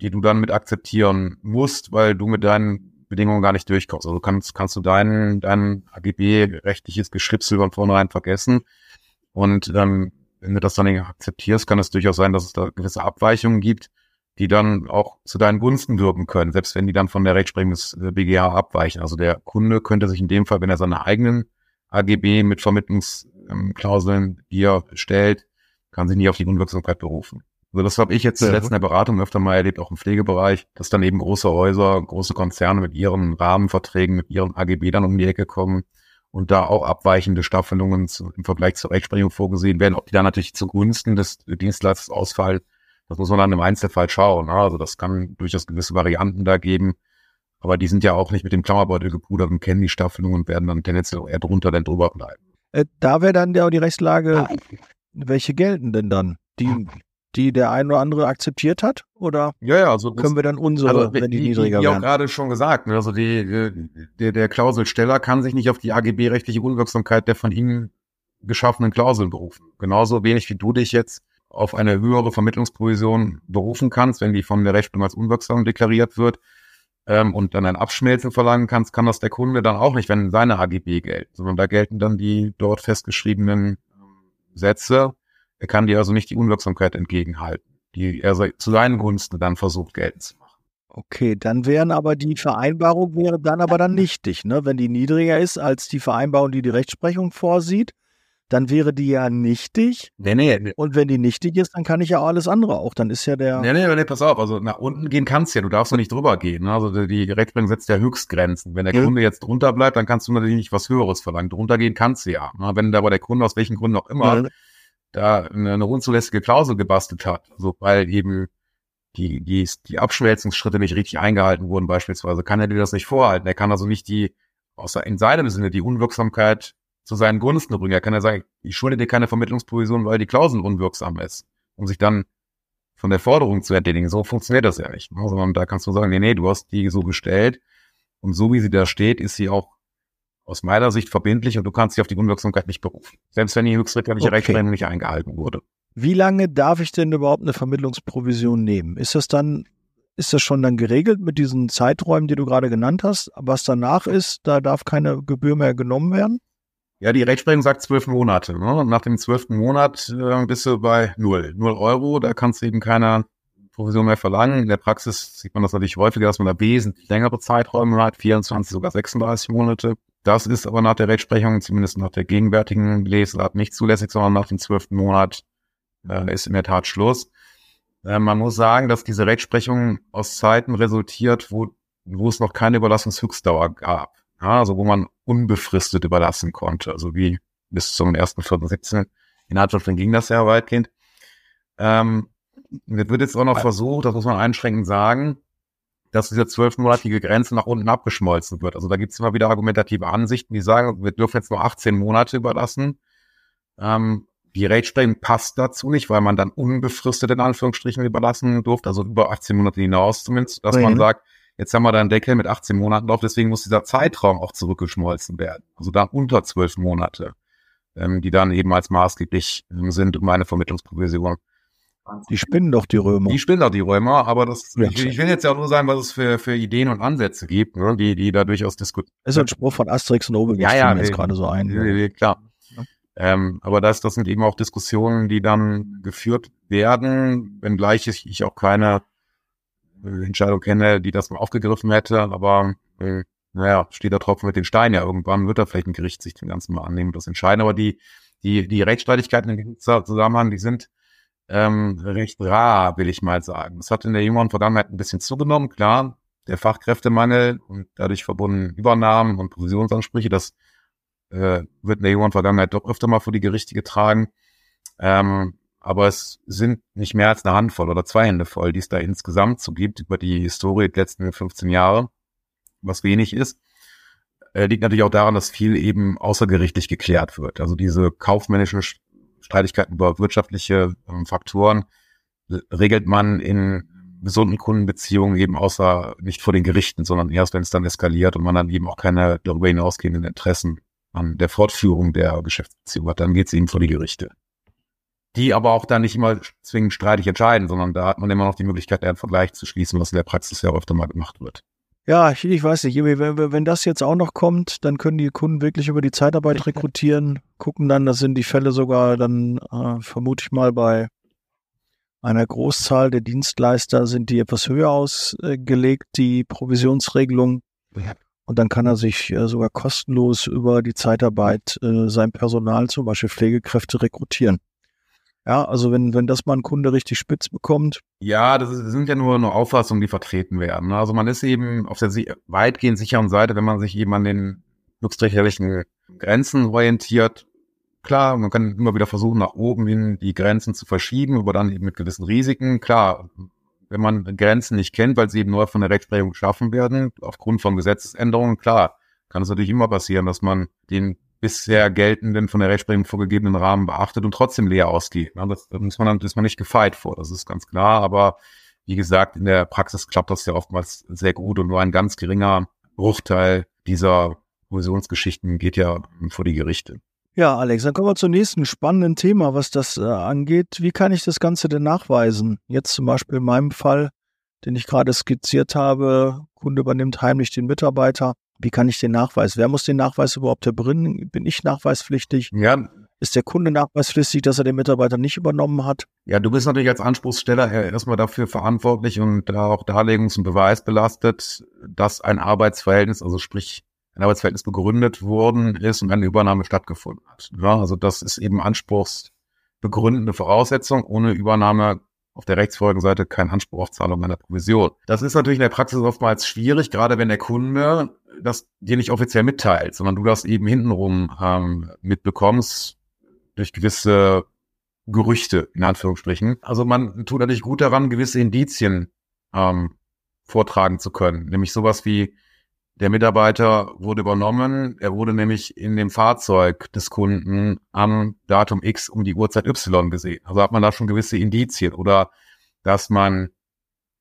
Speaker 2: die du dann mit akzeptieren musst, weil du mit deinen Bedingungen gar nicht durchkommst. Also kannst, kannst du dein, dein AGB-rechtliches Geschripsel von vornherein vergessen. Und ähm, wenn du das dann nicht akzeptierst, kann es durchaus sein, dass es da gewisse Abweichungen gibt, die dann auch zu deinen Gunsten wirken können, selbst wenn die dann von der Rechtsprechung des BGH abweichen. Also der Kunde könnte sich in dem Fall, wenn er seine eigenen AGB mit Vermittlungsklauseln, die er stellt, kann sich nie auf die Unwirksamkeit berufen. Also das habe ich jetzt zuletzt in der Beratung öfter mal erlebt, auch im Pflegebereich, dass dann eben große Häuser, große Konzerne mit ihren Rahmenverträgen, mit ihren AGB dann um die Ecke kommen und da auch abweichende Staffelungen zu, im Vergleich zur Rechtsprechung vorgesehen werden. Ob die dann natürlich zugunsten des Dienstleisters ausfallen, das muss man dann im Einzelfall schauen. Ne? Also das kann durchaus gewisse Varianten da geben. Aber die sind ja auch nicht mit dem Klammerbeutel gepudert und kennen die Staffelungen und werden dann tendenziell eher drunter denn drüber bleiben.
Speaker 1: Äh, da wäre dann ja die Rechtslage, welche gelten denn dann? Die, die der ein oder andere akzeptiert hat? Oder
Speaker 2: ja, ja, also
Speaker 1: können wir dann unsere,
Speaker 2: also, wenn die, die niedriger werden? Wie auch gerade schon gesagt, ne, also die, der, der Klauselsteller kann sich nicht auf die AGB-rechtliche Unwirksamkeit der von ihm geschaffenen Klauseln berufen. Genauso wenig wie du dich jetzt auf eine höhere Vermittlungsprovision berufen kannst, wenn die von der Rechnung als unwirksam deklariert wird ähm, und dann ein Abschmelzen verlangen kannst, kann das der Kunde dann auch nicht, wenn seine AGB gelten, sondern da gelten dann die dort festgeschriebenen ähm, Sätze. Er kann dir also nicht die Unwirksamkeit entgegenhalten, die er zu seinen Gunsten dann versucht geltend zu machen.
Speaker 1: Okay, dann wären aber die Vereinbarung wäre dann aber dann nichtig, ne? Wenn die niedriger ist als die Vereinbarung, die die Rechtsprechung vorsieht, dann wäre die ja nichtig.
Speaker 2: Nee, nee.
Speaker 1: Und wenn die nichtig ist, dann kann ich ja alles andere auch. Dann ist ja der.
Speaker 2: Nee, nee, nee, pass auf. Also nach unten gehen kannst du ja. Du darfst doch nicht drüber gehen. Ne? Also die Rechtsprechung setzt ja Höchstgrenzen. Wenn der mhm. Kunde jetzt drunter bleibt, dann kannst du natürlich nicht was Höheres verlangen. Drunter gehen kannst du ja. Ne? Wenn aber der Kunde aus welchen Gründen auch immer mhm. Da eine, eine unzulässige Klausel gebastelt hat, also weil eben die, die, die Abschmelzungsschritte nicht richtig eingehalten wurden beispielsweise, kann er dir das nicht vorhalten. Er kann also nicht die, außer in seinem Sinne, die Unwirksamkeit zu seinen Gunsten bringen. Er kann ja sagen, ich schulde dir keine Vermittlungsprovision, weil die Klausel unwirksam ist, um sich dann von der Forderung zu entledigen. So funktioniert das ja nicht. Ne? Sondern da kannst du sagen, nee, nee, du hast die so gestellt und so wie sie da steht, ist sie auch aus meiner Sicht verbindlich und du kannst dich auf die Unwirksamkeit nicht berufen. Selbst wenn die höchstrichterliche okay. Rechtsprechung nicht eingehalten wurde.
Speaker 1: Wie lange darf ich denn überhaupt eine Vermittlungsprovision nehmen? Ist das dann, ist das schon dann geregelt mit diesen Zeiträumen, die du gerade genannt hast? Was danach ist, da darf keine Gebühr mehr genommen werden?
Speaker 2: Ja, die Rechtsprechung sagt zwölf Monate. Ne? Und nach dem zwölften Monat äh, bist du bei null. Null Euro, da kannst du eben keine Provision mehr verlangen. In der Praxis sieht man das natürlich häufiger, dass man da wesentlich längere Zeiträume hat, 24, sogar 36 Monate. Das ist aber nach der Rechtsprechung, zumindest nach der gegenwärtigen Lesart, nicht zulässig, sondern nach dem zwölften Monat äh, ist in der Tat Schluss. Äh, man muss sagen, dass diese Rechtsprechung aus Zeiten resultiert, wo, wo es noch keine Überlassungshöchstdauer gab. Ja, also wo man unbefristet überlassen konnte, also wie bis zum 1.4.17. In Handschriften ging das ja weitgehend. Ähm, es wird jetzt auch noch versucht, das muss man einschränkend sagen, dass diese zwölfmonatige Grenze nach unten abgeschmolzen wird. Also da gibt es immer wieder argumentative Ansichten, die sagen, wir dürfen jetzt nur 18 Monate überlassen. Ähm, die Rechtsprechung passt dazu nicht, weil man dann unbefristet in Anführungsstrichen überlassen durfte, also über 18 Monate hinaus zumindest, dass mhm. man sagt, Jetzt haben wir da einen Deckel mit 18 Monaten drauf, deswegen muss dieser Zeitraum auch zurückgeschmolzen werden. Also da unter zwölf Monate, ähm, die dann eben als maßgeblich ähm, sind um eine Vermittlungsprovision.
Speaker 1: Die spinnen doch die Römer.
Speaker 2: Die spinnen doch die Römer, aber das, ja. ich, ich, will jetzt ja auch nur sagen, was es für, für Ideen und Ansätze gibt, ne, die, die da durchaus diskutieren.
Speaker 1: Ist ein Spruch von Asterix und Obelix,
Speaker 2: ja, ja,
Speaker 1: jetzt gerade so ein.
Speaker 2: Ja, klar. Ähm, aber das, das sind eben auch Diskussionen, die dann geführt werden, wenngleich ich, ich auch keine äh, Entscheidung kenne, die das mal aufgegriffen hätte, aber äh, naja, steht der Tropfen mit den Steinen ja irgendwann, wird da vielleicht ein Gericht sich den ganzen mal annehmen und das entscheiden. Aber die, die, die Rechtsstreitigkeiten in diesem Zusammenhang, die sind ähm, recht rar, will ich mal sagen. Es hat in der jüngeren Vergangenheit ein bisschen zugenommen, klar. Der Fachkräftemangel und dadurch verbunden Übernahmen und Provisionsansprüche, das äh, wird in der jüngeren Vergangenheit doch öfter mal vor die Gerichte getragen. Ähm, aber es sind nicht mehr als eine Handvoll oder zwei Hände voll, die es da insgesamt so gibt über die Historie der letzten 15 Jahre, was wenig ist. Äh, liegt natürlich auch daran, dass viel eben außergerichtlich geklärt wird. Also diese kaufmännischen Streitigkeiten über wirtschaftliche ähm, Faktoren regelt man in gesunden Kundenbeziehungen eben außer nicht vor den Gerichten, sondern erst, wenn es dann eskaliert und man dann eben auch keine darüber hinausgehenden Interessen an der Fortführung der Geschäftsbeziehung hat, dann geht es eben vor die Gerichte die aber auch dann nicht immer zwingend streitig entscheiden, sondern da hat man immer noch die Möglichkeit, einen Vergleich zu schließen, was in der Praxis ja öfter mal gemacht wird.
Speaker 1: Ja, ich, ich weiß nicht, wenn, wenn das jetzt auch noch kommt, dann können die Kunden wirklich über die Zeitarbeit rekrutieren, gucken dann, das sind die Fälle sogar dann, äh, vermute ich mal, bei einer Großzahl der Dienstleister sind die etwas höher ausgelegt, die Provisionsregelung. Und dann kann er sich äh, sogar kostenlos über die Zeitarbeit äh, sein Personal, zum Beispiel Pflegekräfte, rekrutieren. Ja, also wenn, wenn das mal ein Kunde richtig spitz bekommt.
Speaker 2: Ja, das, ist, das sind ja nur, nur Auffassungen, die vertreten werden. Ne? Also man ist eben auf der weitgehend sicheren Seite, wenn man sich eben an den nutzträgerlichen Grenzen orientiert. Klar, man kann immer wieder versuchen, nach oben hin die Grenzen zu verschieben, aber dann eben mit gewissen Risiken. Klar, wenn man Grenzen nicht kennt, weil sie eben neu von der Rechtsprechung geschaffen werden, aufgrund von Gesetzesänderungen, klar, kann es natürlich immer passieren, dass man den bisher geltenden, von der Rechtsprechung vorgegebenen Rahmen beachtet und trotzdem leer ausgeht. Ja, das, da muss man, ist man nicht gefeit vor, das ist ganz klar. Aber wie gesagt, in der Praxis klappt das ja oftmals sehr gut und nur ein ganz geringer Bruchteil dieser Provisionsgeschichten geht ja vor die Gerichte.
Speaker 1: Ja, Alex, dann kommen wir zum nächsten spannenden Thema, was das äh, angeht. Wie kann ich das Ganze denn nachweisen? Jetzt zum Beispiel in meinem Fall, den ich gerade skizziert habe, Kunde übernimmt heimlich den Mitarbeiter. Wie kann ich den nachweisen? Wer muss den Nachweis überhaupt erbringen? Bin ich nachweispflichtig?
Speaker 2: Ja.
Speaker 1: Ist der Kunde nachweispflichtig, dass er den Mitarbeiter nicht übernommen hat?
Speaker 2: Ja, du bist natürlich als Anspruchssteller erstmal dafür verantwortlich und auch darlegungs- und beweisbelastet, dass ein Arbeitsverhältnis, also sprich ein Arbeitsverhältnis begründet worden ist und eine Übernahme stattgefunden hat. Ja, also das ist eben anspruchsbegründende Voraussetzung. Ohne Übernahme auf der Rechtsfolgenseite kein Anspruch auf Zahlung einer Provision. Das ist natürlich in der Praxis oftmals schwierig, gerade wenn der Kunde das dir nicht offiziell mitteilt, sondern du das eben hintenrum ähm, mitbekommst durch gewisse Gerüchte, in Anführungsstrichen. Also man tut natürlich gut daran, gewisse Indizien ähm, vortragen zu können. Nämlich sowas wie, der Mitarbeiter wurde übernommen, er wurde nämlich in dem Fahrzeug des Kunden am Datum X um die Uhrzeit Y gesehen. Also hat man da schon gewisse Indizien oder dass man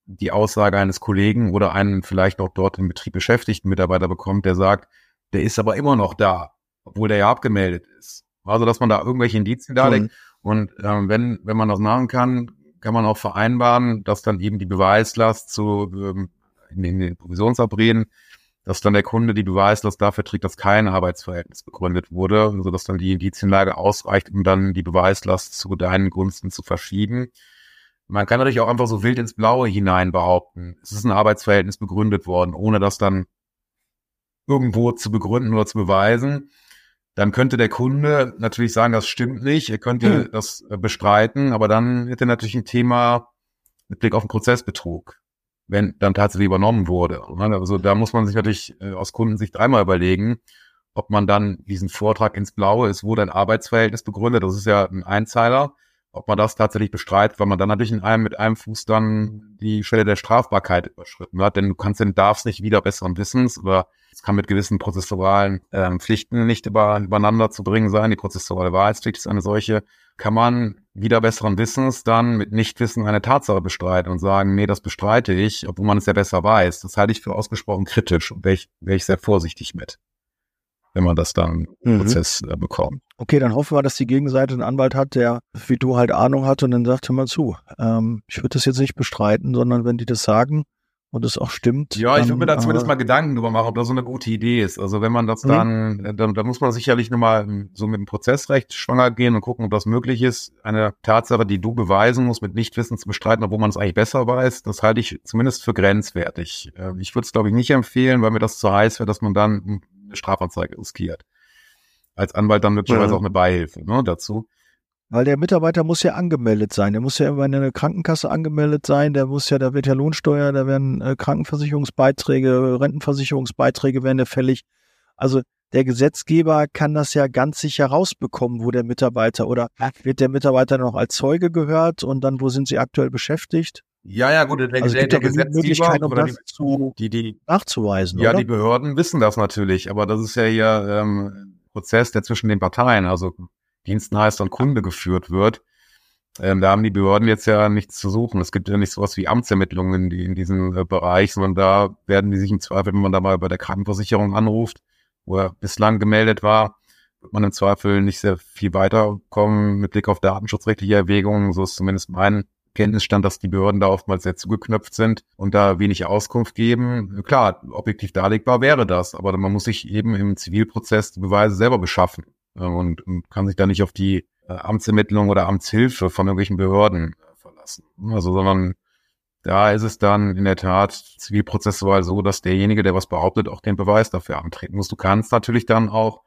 Speaker 2: die Aussage eines Kollegen oder einen vielleicht auch dort im Betrieb beschäftigten Mitarbeiter bekommt, der sagt, der ist aber immer noch da, obwohl der ja abgemeldet ist. Also, dass man da irgendwelche Indizien darlegt. Mhm. Und ähm, wenn, wenn man das machen kann, kann man auch vereinbaren, dass dann eben die Beweislast zu ähm, in, den Provisionsabreden, dass dann der Kunde die Beweislast dafür trägt, dass kein Arbeitsverhältnis begründet wurde, sodass dann die Indizienlage ausreicht, um dann die Beweislast zu deinen Gunsten zu verschieben. Man kann natürlich auch einfach so wild ins Blaue hinein behaupten, es ist ein Arbeitsverhältnis begründet worden, ohne das dann irgendwo zu begründen oder zu beweisen. Dann könnte der Kunde natürlich sagen, das stimmt nicht, er könnte hm. das äh, bestreiten, aber dann hätte er natürlich ein Thema mit Blick auf den Prozessbetrug, wenn dann tatsächlich übernommen wurde. Also da muss man sich natürlich äh, aus Kundensicht dreimal überlegen, ob man dann diesen Vortrag ins Blaue, es wurde ein Arbeitsverhältnis begründet, das ist ja ein Einzeiler, ob man das tatsächlich bestreitet, weil man dann natürlich in einem mit einem Fuß dann die Schwelle der Strafbarkeit überschritten hat, denn du kannst den darfst nicht wieder besseren Wissens oder es kann mit gewissen prozessualen ähm, Pflichten nicht über, übereinander zu bringen sein. Die prozessuale Wahrheitspflicht ist eine solche. Kann man wieder besseren Wissens dann mit Nichtwissen eine Tatsache bestreiten und sagen, nee, das bestreite ich, obwohl man es ja besser weiß. Das halte ich für ausgesprochen kritisch und wäre ich, wäre ich sehr vorsichtig mit wenn man das dann im mhm. Prozess äh, bekommt.
Speaker 1: Okay, dann hoffen wir, dass die Gegenseite einen Anwalt hat, der wie du halt Ahnung hat und dann sagt, hör mal zu, ähm, ich würde das jetzt nicht bestreiten, sondern wenn die das sagen und es auch stimmt.
Speaker 2: Ja, dann, ich würde mir da zumindest äh, mal Gedanken drüber machen, ob das so eine gute Idee ist. Also wenn man das mhm. dann, äh, dann, dann muss man sicherlich nochmal so mit dem Prozessrecht schwanger gehen und gucken, ob das möglich ist. Eine Tatsache, die du beweisen musst, mit Nichtwissen zu bestreiten, obwohl man es eigentlich besser weiß, das halte ich zumindest für grenzwertig. Äh, ich würde es, glaube ich, nicht empfehlen, weil mir das zu heiß wäre, dass man dann eine Strafanzeige riskiert. Als Anwalt dann möglicherweise ja. auch eine Beihilfe ne, dazu.
Speaker 1: Weil der Mitarbeiter muss ja angemeldet sein. Der muss ja immer in einer Krankenkasse angemeldet sein. Der muss ja, da wird ja Lohnsteuer, da werden äh, Krankenversicherungsbeiträge, Rentenversicherungsbeiträge werden ja fällig. Also der Gesetzgeber kann das ja ganz sicher rausbekommen, wo der Mitarbeiter oder wird der Mitarbeiter noch als Zeuge gehört und dann, wo sind sie aktuell beschäftigt?
Speaker 2: Ja, ja, gut, der,
Speaker 1: also
Speaker 2: der,
Speaker 1: der Gesetzgeber um das zu
Speaker 2: die, die,
Speaker 1: nachzuweisen.
Speaker 2: Ja,
Speaker 1: oder?
Speaker 2: die Behörden wissen das natürlich, aber das ist ja hier ähm, Prozess, der zwischen den Parteien, also Dienstleister und Kunde geführt wird. Ähm, da haben die Behörden jetzt ja nichts zu suchen. Es gibt ja nicht sowas wie Amtsermittlungen in, die, in diesem äh, Bereich, sondern da werden die sich im Zweifel, wenn man da mal bei der Krankenversicherung anruft, wo er bislang gemeldet war, wird man im Zweifel nicht sehr viel weiterkommen mit Blick auf datenschutzrechtliche Erwägungen. So ist zumindest mein Kenntnisstand, dass die Behörden da oftmals sehr zugeknöpft sind und da wenig Auskunft geben. Klar, objektiv darlegbar wäre das, aber man muss sich eben im Zivilprozess die Beweise selber beschaffen und, und kann sich da nicht auf die äh, Amtsermittlung oder Amtshilfe von irgendwelchen Behörden äh, verlassen. lassen. Also, sondern da ist es dann in der Tat zivilprozessual so, dass derjenige, der was behauptet, auch den Beweis dafür antreten muss. Du kannst natürlich dann auch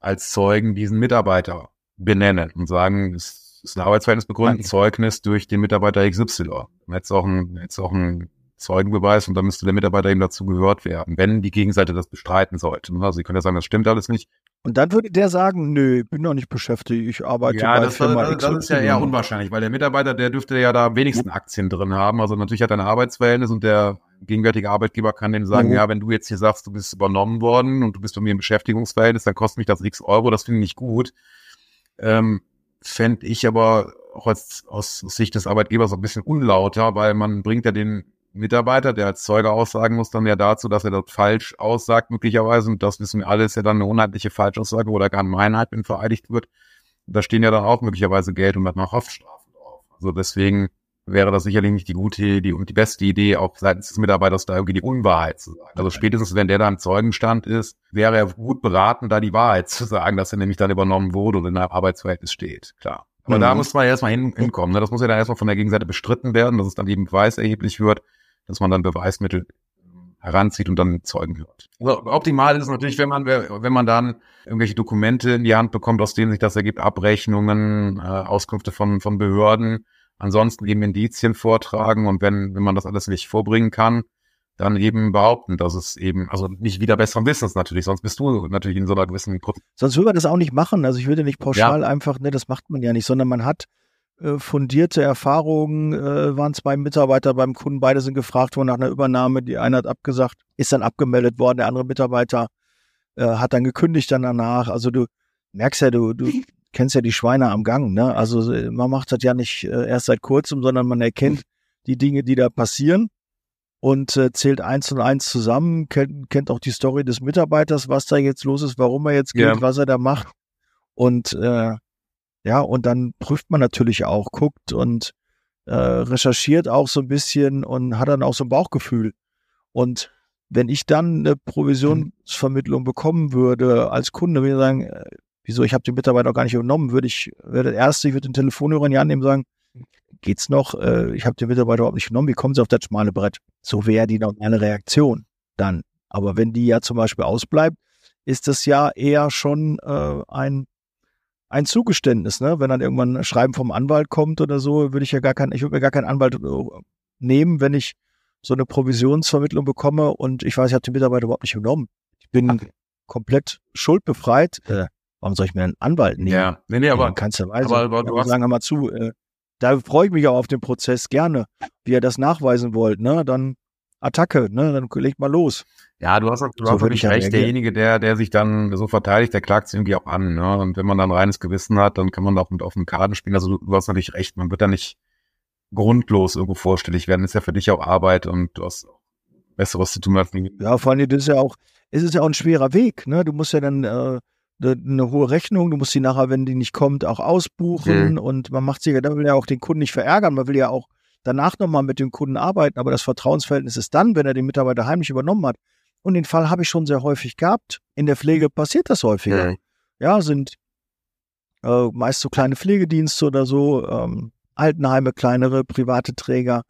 Speaker 2: als Zeugen diesen Mitarbeiter benennen und sagen, es ist ein Arbeitsverhältnis begründet, ein Zeugnis durch den Mitarbeiter XY. Dann hättest auch ein, hättest auch ein Zeugenbeweis und dann müsste der Mitarbeiter eben dazu gehört werden, wenn die Gegenseite das bestreiten sollte. Also Sie können ja sagen, das stimmt alles nicht.
Speaker 1: Und dann würde der sagen, nö, bin noch nicht beschäftigt, ich arbeite
Speaker 2: ja, bei das, Firma das, das ist ja eher unwahrscheinlich, weil der Mitarbeiter, der dürfte ja da am wenigsten Aktien drin haben. Also natürlich hat er ein Arbeitsverhältnis und der gegenwärtige Arbeitgeber kann denen sagen, mhm. ja, wenn du jetzt hier sagst, du bist übernommen worden und du bist bei mir im Beschäftigungsverhältnis, dann kostet mich das x Euro, das finde ich nicht gut. Ähm, Fände ich aber auch als, aus Sicht des Arbeitgebers ein bisschen unlauter, weil man bringt ja den Mitarbeiter, der als Zeuge aussagen muss, dann ja dazu, dass er dort falsch aussagt, möglicherweise. Und das wissen wir alle, ist ja dann eine unheimliche Falschaussage oder gar Meinheit, wenn vereidigt wird. Da stehen ja dann auch möglicherweise Geld und dann auch Haftstrafen drauf. Also deswegen wäre das sicherlich nicht die gute die, und die beste Idee, auch seitens des Mitarbeiters da irgendwie die Unwahrheit zu sagen. Also spätestens, wenn der da im Zeugenstand ist, wäre er gut beraten, da die Wahrheit zu sagen, dass er nämlich dann übernommen wurde und in einem Arbeitsverhältnis steht. Klar. Aber mhm. da muss man ja erstmal hin, hinkommen. Ne? Das muss ja dann erstmal von der Gegenseite bestritten werden, dass es dann eben beweiserheblich wird dass man dann Beweismittel heranzieht und dann Zeugen hört. Also optimal ist es natürlich, wenn man, wenn man dann irgendwelche Dokumente in die Hand bekommt, aus denen sich das ergibt, Abrechnungen, äh, Auskünfte von, von Behörden, ansonsten eben Indizien vortragen und wenn, wenn man das alles nicht vorbringen kann, dann eben behaupten, dass es eben, also nicht wieder besseren Wissens natürlich, sonst bist du natürlich in so einer gewissen
Speaker 1: Gruppe. Sonst würde man das auch nicht machen. Also ich würde nicht pauschal ja. einfach, ne, das macht man ja nicht, sondern man hat fundierte Erfahrungen, äh, waren zwei Mitarbeiter beim Kunden, beide sind gefragt worden nach einer Übernahme, die eine hat abgesagt, ist dann abgemeldet worden, der andere Mitarbeiter äh, hat dann gekündigt dann danach. Also du merkst ja, du, du kennst ja die Schweine am Gang, ne? Also äh, man macht das ja nicht äh, erst seit kurzem, sondern man erkennt die Dinge, die da passieren und äh, zählt eins und eins zusammen, kennt, kennt auch die Story des Mitarbeiters, was da jetzt los ist, warum er jetzt geht, ja. was er da macht. Und äh, ja, und dann prüft man natürlich auch, guckt und äh, recherchiert auch so ein bisschen und hat dann auch so ein Bauchgefühl. Und wenn ich dann eine Provisionsvermittlung bekommen würde als Kunde, würde ich sagen, äh, wieso, ich habe den Mitarbeiter auch gar nicht übernommen, würde ich, wäre der Erste, ich würde den Telefonhörer in die Hand nehmen und sagen, geht's noch, äh, ich habe den Mitarbeiter überhaupt nicht genommen, wie kommen Sie auf das schmale Brett? So wäre die normale Reaktion dann. Aber wenn die ja zum Beispiel ausbleibt, ist das ja eher schon äh, ein ein Zugeständnis, ne? Wenn dann irgendwann ein Schreiben vom Anwalt kommt oder so, würde ich ja gar keinen, ich würde mir gar keinen Anwalt äh, nehmen, wenn ich so eine Provisionsvermittlung bekomme und ich weiß, ich habe den Mitarbeiter überhaupt nicht genommen. Ich bin okay. komplett schuldbefreit. Äh, warum soll ich mir einen Anwalt nehmen?
Speaker 2: Ja, nee, nee, aber,
Speaker 1: kannst du Weise, aber, aber du hast, sagen wir mal zu, äh, da freue ich mich auch auf den Prozess gerne, wie ihr das nachweisen wollt, ne? Dann Attacke, ne? Dann legt mal los.
Speaker 2: Ja, du hast, du so hast natürlich recht. Reagieren. Derjenige, der, der sich dann so verteidigt, der klagt es irgendwie auch an. Ne? Und wenn man dann reines Gewissen hat, dann kann man auch mit offenen Karten spielen. Also du, du hast natürlich recht. Man wird da nicht grundlos irgendwo vorstellig werden. ist ja für dich auch Arbeit und du hast Besseres zu tun als
Speaker 1: Ja, vor allem, das ist ja auch, es ist ja auch ein schwerer Weg. Ne? Du musst ja dann äh, eine, eine hohe Rechnung, du musst die nachher, wenn die nicht kommt, auch ausbuchen. Mhm. Und man macht sich ja, da will ja auch den Kunden nicht verärgern. Man will ja auch danach nochmal mit dem Kunden arbeiten. Aber das Vertrauensverhältnis ist dann, wenn er den Mitarbeiter heimlich übernommen hat. Und den Fall habe ich schon sehr häufig gehabt. In der Pflege passiert das häufiger. Ja, ja sind äh, meist so kleine Pflegedienste oder so, ähm, Altenheime, kleinere private Träger,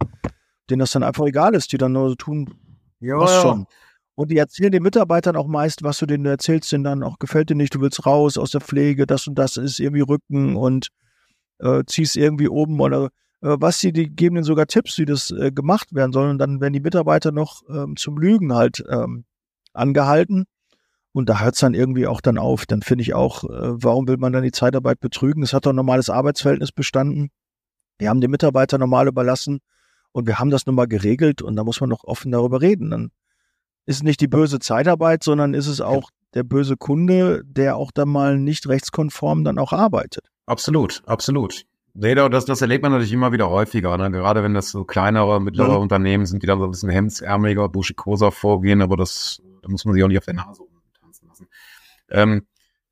Speaker 1: denen das dann einfach egal ist, die dann nur so tun, ja, was schon. Und die erzählen den Mitarbeitern auch meist, was du denen erzählst, denen dann auch gefällt dir nicht, du willst raus aus der Pflege, das und das ist irgendwie Rücken und äh, ziehst irgendwie oben oder was sie, die geben denen sogar Tipps, wie das äh, gemacht werden soll. Und dann werden die Mitarbeiter noch ähm, zum Lügen halt ähm, angehalten. Und da hört es dann irgendwie auch dann auf. Dann finde ich auch, äh, warum will man dann die Zeitarbeit betrügen? Es hat doch ein normales Arbeitsverhältnis bestanden. Wir haben den Mitarbeiter normal überlassen und wir haben das nun mal geregelt und da muss man noch offen darüber reden. Dann ist es nicht die böse Zeitarbeit, sondern ist es auch der böse Kunde, der auch dann mal nicht rechtskonform dann auch arbeitet.
Speaker 2: Absolut, absolut. Nee, das, das erlebt man natürlich immer wieder häufiger, ne? gerade wenn das so kleinere, mittlere ja. Unternehmen sind, die dann so ein bisschen hemdsärmeliger, buschikoser vorgehen, aber das, da muss man sich auch nicht auf der Nase tanzen lassen. Ähm,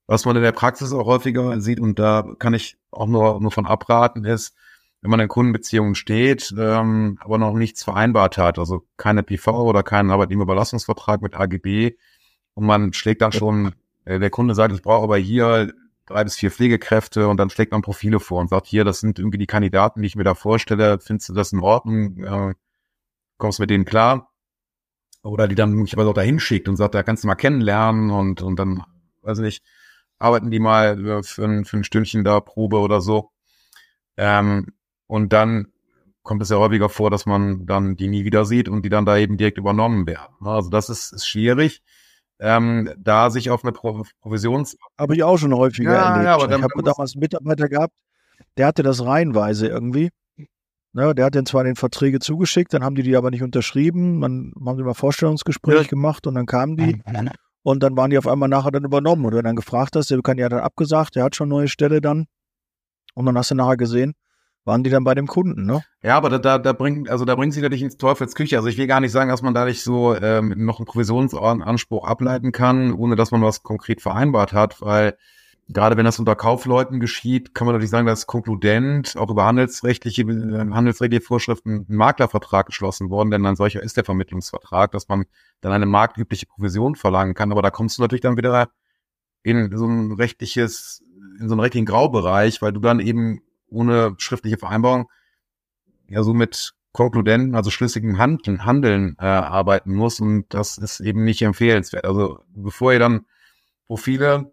Speaker 2: was man in der Praxis auch häufiger sieht, und da kann ich auch nur, nur von abraten, ist, wenn man in Kundenbeziehungen steht, ähm, aber noch nichts vereinbart hat, also keine PV oder keinen Arbeitnehmerüberlassungsvertrag mit AGB, und man schlägt dann schon, äh, der Kunde sagt, ich brauche aber hier drei bis vier Pflegekräfte und dann schlägt man Profile vor und sagt, hier, das sind irgendwie die Kandidaten, die ich mir da vorstelle, findest du das in Ordnung, äh, kommst mit denen klar? Oder die dann möglicherweise auch dahin schickt und sagt, da kannst du mal kennenlernen und, und dann, weiß nicht, arbeiten die mal für ein, für ein Stündchen da Probe oder so. Ähm, und dann kommt es ja häufiger vor, dass man dann die nie wieder sieht und die dann da eben direkt übernommen werden. Also das ist, ist schwierig ähm, da sich auf eine Pro Provisions...
Speaker 1: Habe ich auch schon häufiger ja, erlebt. Ja, aber dann, ich habe damals einen Mitarbeiter gehabt, der hatte das reihenweise irgendwie. Ne, der hat dann zwar den Verträge zugeschickt, dann haben die die aber nicht unterschrieben. Dann haben sie mal Vorstellungsgespräch ja. gemacht und dann kamen die. Und dann waren die auf einmal nachher dann übernommen. Und wenn du dann gefragt hast, der kann ja dann abgesagt, der hat schon neue Stelle dann. Und dann hast du nachher gesehen, waren die dann bei dem Kunden, ne?
Speaker 2: Ja, aber da, da, da bringt, also da bringt sie natürlich ins Teufelsküche. Also ich will gar nicht sagen, dass man dadurch so ähm, noch einen Provisionsanspruch ableiten kann, ohne dass man was konkret vereinbart hat, weil gerade wenn das unter Kaufleuten geschieht, kann man natürlich sagen, dass konkludent auch über handelsrechtliche, äh, handelsrechtliche Vorschriften ein Maklervertrag geschlossen worden, denn ein solcher ist der Vermittlungsvertrag, dass man dann eine marktübliche Provision verlangen kann. Aber da kommst du natürlich dann wieder in so ein rechtliches, in so einen rechtlichen Graubereich, weil du dann eben ohne schriftliche Vereinbarung ja so mit konkludenten, also schlüssigem Handeln, Handeln äh, arbeiten muss und das ist eben nicht empfehlenswert. Also bevor ihr dann Profile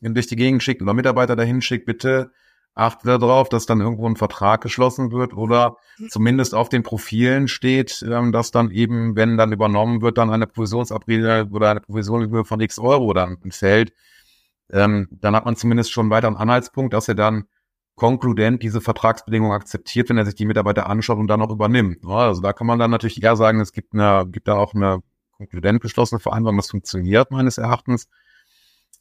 Speaker 2: durch die Gegend schickt oder Mitarbeiter dahin schickt, bitte achtet darauf, dass dann irgendwo ein Vertrag geschlossen wird oder zumindest auf den Profilen steht, ähm, dass dann eben, wenn dann übernommen wird, dann eine Provisionsabrede oder eine Provision von x Euro dann fällt. Ähm, dann hat man zumindest schon weiter einen Anhaltspunkt, dass er dann konkludent diese Vertragsbedingungen akzeptiert, wenn er sich die Mitarbeiter anschaut und dann auch übernimmt. also da kann man dann natürlich eher sagen, es gibt eine, gibt da auch eine konkludent beschlossene Vereinbarung, das funktioniert meines Erachtens.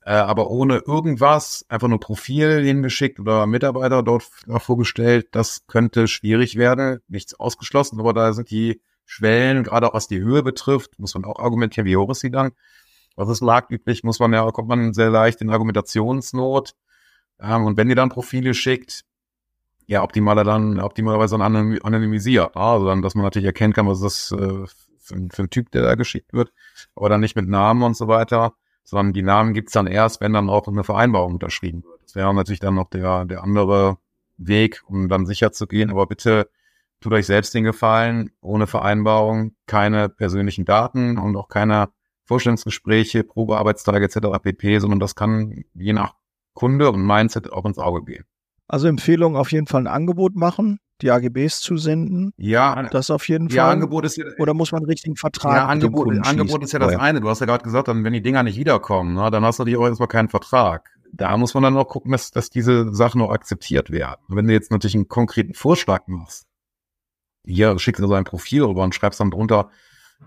Speaker 2: Äh, aber ohne irgendwas, einfach nur Profil hingeschickt oder Mitarbeiter dort vorgestellt, das könnte schwierig werden. Nichts ausgeschlossen, aber da sind die Schwellen, gerade auch was die Höhe betrifft, muss man auch argumentieren, wie hoch ist sie dann? Was ist marktüblich, muss man ja, kommt man sehr leicht in Argumentationsnot. Ähm, und wenn ihr dann Profile schickt, ja, optimaler dann, optimalerweise dann anonymisiert. Also dann, dass man natürlich erkennen kann, was das äh, für, für ein Typ, der da geschickt wird. Aber dann nicht mit Namen und so weiter, sondern die Namen gibt's dann erst, wenn dann auch eine Vereinbarung unterschrieben wird. Das wäre natürlich dann noch der, der andere Weg, um dann sicher zu gehen. Aber bitte tut euch selbst den Gefallen, ohne Vereinbarung, keine persönlichen Daten und auch keine Vorstellungsgespräche, Probearbeitstage etc. pp, sondern das kann je nach Kunde und Mindset auch ins Auge gehen.
Speaker 1: Also Empfehlung auf jeden Fall ein Angebot machen, die AGBs zusenden.
Speaker 2: Ja,
Speaker 1: das auf jeden Fall.
Speaker 2: Ja, Angebot ist ja,
Speaker 1: oder muss man einen richtigen Vertrag
Speaker 2: ja, Angebot, Angebot ist ja das eine. Du hast ja gerade gesagt, dann, wenn die Dinger nicht wiederkommen, ne, dann hast du natürlich auch erstmal keinen Vertrag. Da muss man dann auch gucken, dass, dass diese Sachen auch akzeptiert werden. wenn du jetzt natürlich einen konkreten Vorschlag machst, hier schickst du so ein Profil rüber und schreibst dann drunter,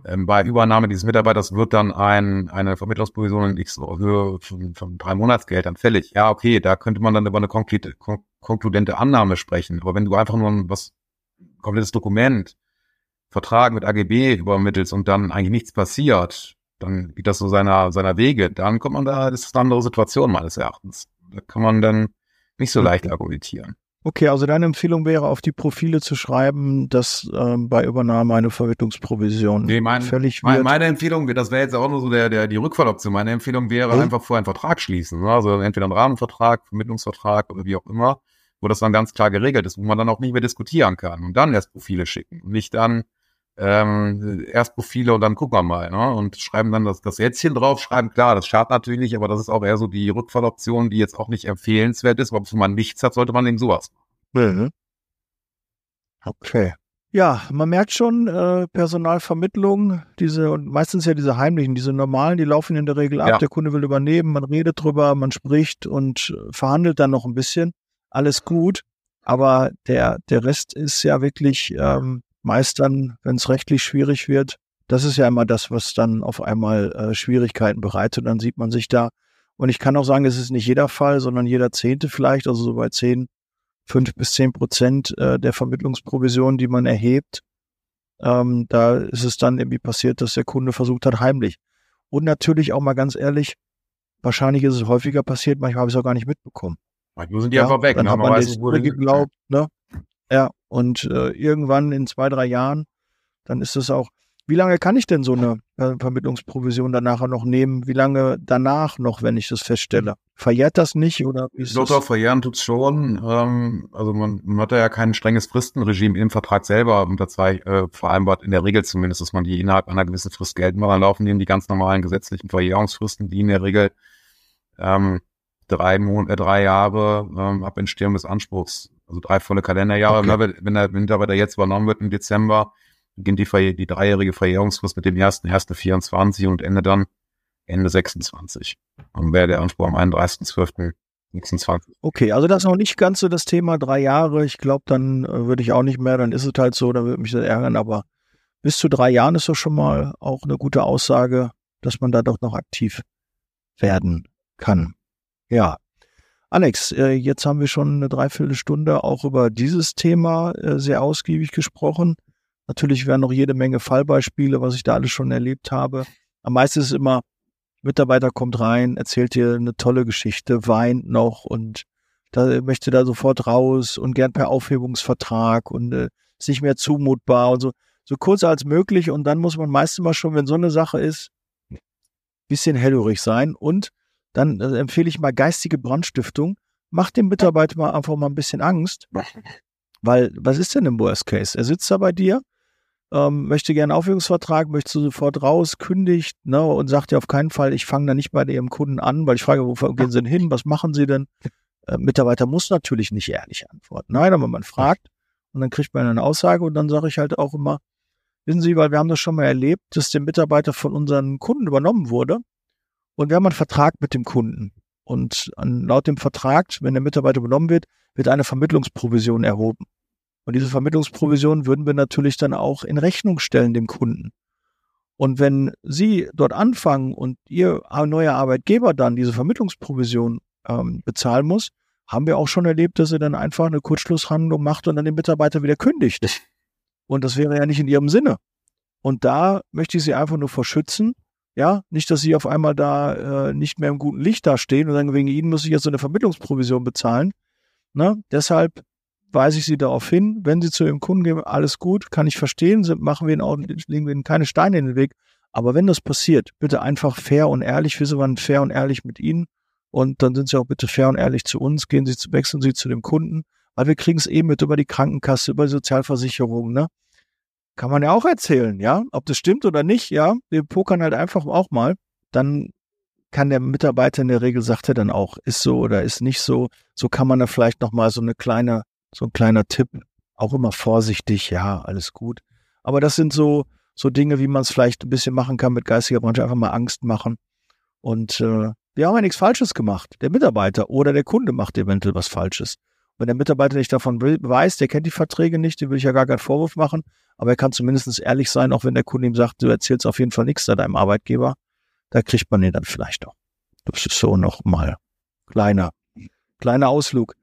Speaker 2: ähm, bei Übernahme dieses Mitarbeiters wird dann ein, eine Vermittlungsprovision in X Höhe von, von drei Monatsgeldern fällig. Ja, okay, da könnte man dann über eine konkrete, kon konkludente Annahme sprechen. Aber wenn du einfach nur ein was komplettes Dokument, Vertrag mit AGB übermittelst und dann eigentlich nichts passiert, dann geht das so seiner, seiner Wege, dann kommt man da, das ist eine andere Situation meines Erachtens. Da kann man dann nicht so leicht argumentieren.
Speaker 1: Okay, also deine Empfehlung wäre, auf die Profile zu schreiben, dass ähm, bei Übernahme eine Vermittlungsprovision
Speaker 2: nee, mein, fällig wird. Meine Empfehlung, das wäre jetzt auch nur so der, der die Rückfalloption. Meine Empfehlung wäre hm? einfach vorher einen Vertrag schließen. Ne? Also entweder einen Rahmenvertrag, Vermittlungsvertrag oder wie auch immer, wo das dann ganz klar geregelt ist, wo man dann auch nicht mehr diskutieren kann und dann erst Profile schicken und nicht dann ähm, erst Profile und dann gucken wir mal, ne? Und schreiben dann das, das Sätzchen drauf, schreiben, klar, das schadet natürlich, aber das ist auch eher so die Rückfalloption, die jetzt auch nicht empfehlenswert ist, aber wenn man nichts hat, sollte man eben sowas machen.
Speaker 1: Mhm. Okay. Ja, man merkt schon, äh, Personalvermittlung, diese, und meistens ja diese heimlichen, diese normalen, die laufen in der Regel ab, ja. der Kunde will übernehmen, man redet drüber, man spricht und verhandelt dann noch ein bisschen. Alles gut. Aber der, der Rest ist ja wirklich ähm, meistern, wenn es rechtlich schwierig wird. Das ist ja immer das, was dann auf einmal äh, Schwierigkeiten bereitet. Dann sieht man sich da. Und ich kann auch sagen, es ist nicht jeder Fall, sondern jeder Zehnte vielleicht, also so bei zehn, fünf bis zehn Prozent äh, der Vermittlungsprovision, die man erhebt. Ähm, da ist es dann irgendwie passiert, dass der Kunde versucht hat, heimlich. Und natürlich auch mal ganz ehrlich, wahrscheinlich ist es häufiger passiert, manchmal habe ich es auch gar nicht mitbekommen.
Speaker 2: Manchmal sind die ja, einfach weg.
Speaker 1: Dann ne? hat man, weiß, wurde geglaubt, ne? Ja, und äh, irgendwann in zwei, drei Jahren, dann ist es auch, Wie lange kann ich denn so eine äh, Vermittlungsprovision dann nachher noch nehmen? Wie lange danach noch, wenn ich das feststelle? Verjährt das nicht oder
Speaker 2: ist Doch, doch, verjähren tut's schon. Ähm, also man, man hat ja kein strenges Fristenregime im Vertrag selber unter zwei äh, vereinbart, in der Regel zumindest, dass man die innerhalb einer gewissen Frist gelten will. Dann laufen eben die ganz normalen gesetzlichen Verjährungsfristen, die in der Regel ähm, drei, Mon äh, drei Jahre ähm, ab Entstehung des Anspruchs, also drei volle Kalenderjahre. Okay. Ne, wenn der Mitarbeiter jetzt übernommen wird im Dezember, beginnt die, die dreijährige Verjährungsfrist mit dem ersten, ersten 24 und Ende dann Ende 26. Und wäre der Anspruch am 31.12.26.
Speaker 1: Okay, also das ist noch nicht ganz so das Thema drei Jahre. Ich glaube, dann äh, würde ich auch nicht mehr, dann ist es halt so, dann würde mich das ärgern, aber bis zu drei Jahren ist doch schon mal auch eine gute Aussage, dass man da doch noch aktiv werden kann. Ja. Alex, äh, jetzt haben wir schon eine Dreiviertelstunde auch über dieses Thema äh, sehr ausgiebig gesprochen. Natürlich wären noch jede Menge Fallbeispiele, was ich da alles schon erlebt habe. Am meisten ist immer, Mitarbeiter kommt rein, erzählt dir eine tolle Geschichte, weint noch und da möchte da sofort raus und gern per Aufhebungsvertrag und äh, ist nicht mehr zumutbar und so, so kurz als möglich. Und dann muss man meistens mal schon, wenn so eine Sache ist, bisschen hellhörig sein. Und dann äh, empfehle ich mal geistige Brandstiftung. Macht dem Mitarbeiter mal einfach mal ein bisschen Angst. Weil, was ist denn im Worst Case? Er sitzt da bei dir, ähm, möchte gerne einen Aufhebungsvertrag, möchte sofort raus, kündigt ne, und sagt ja auf keinen Fall, ich fange da nicht bei Ihrem Kunden an, weil ich frage, wo gehen Sie denn hin, was machen Sie denn? Äh, Mitarbeiter muss natürlich nicht ehrlich antworten. Nein, aber man fragt und dann kriegt man eine Aussage und dann sage ich halt auch immer, wissen Sie, weil wir haben das schon mal erlebt, dass der Mitarbeiter von unseren Kunden übernommen wurde und wir haben einen Vertrag mit dem Kunden. Und an, laut dem Vertrag, wenn der Mitarbeiter übernommen wird, wird eine Vermittlungsprovision erhoben. Und diese Vermittlungsprovision würden wir natürlich dann auch in Rechnung stellen dem Kunden. Und wenn Sie dort anfangen und Ihr neuer Arbeitgeber dann diese Vermittlungsprovision ähm, bezahlen muss, haben wir auch schon erlebt, dass er dann einfach eine Kurzschlusshandlung macht und dann den Mitarbeiter wieder kündigt. Und das wäre ja nicht in Ihrem Sinne. Und da möchte ich Sie einfach nur verschützen. Ja, nicht, dass Sie auf einmal da äh, nicht mehr im guten Licht dastehen und sagen, wegen Ihnen muss ich jetzt so eine Vermittlungsprovision bezahlen. Ne? Deshalb weise ich sie darauf hin, wenn sie zu ihrem Kunden gehen, alles gut, kann ich verstehen, machen wir ihnen auch, legen wir ihnen keine Steine in den Weg. Aber wenn das passiert, bitte einfach fair und ehrlich, wir sind fair und ehrlich mit ihnen und dann sind sie auch bitte fair und ehrlich zu uns, gehen sie wechseln sie zu dem Kunden, weil wir kriegen es eben mit über die Krankenkasse, über die Sozialversicherung, ne? Kann man ja auch erzählen, ja? Ob das stimmt oder nicht, ja? Wir pokern halt einfach auch mal. Dann kann der Mitarbeiter in der Regel sagt er dann auch, ist so oder ist nicht so. So kann man da vielleicht nochmal so eine kleine so ein kleiner Tipp. Auch immer vorsichtig, ja, alles gut. Aber das sind so, so Dinge, wie man es vielleicht ein bisschen machen kann mit geistiger Branche, einfach mal Angst machen. Und äh, wir haben ja nichts Falsches gemacht. Der Mitarbeiter oder der Kunde macht eventuell was Falsches. Wenn der Mitarbeiter nicht davon weiß, der kennt die Verträge nicht, dem will ich ja gar keinen Vorwurf machen, aber er kann zumindest ehrlich sein, auch wenn der Kunde ihm sagt, du erzählst auf jeden Fall nichts da deinem Arbeitgeber, da kriegt man den dann vielleicht auch. Das ist so nochmal kleiner, kleiner Ausflug.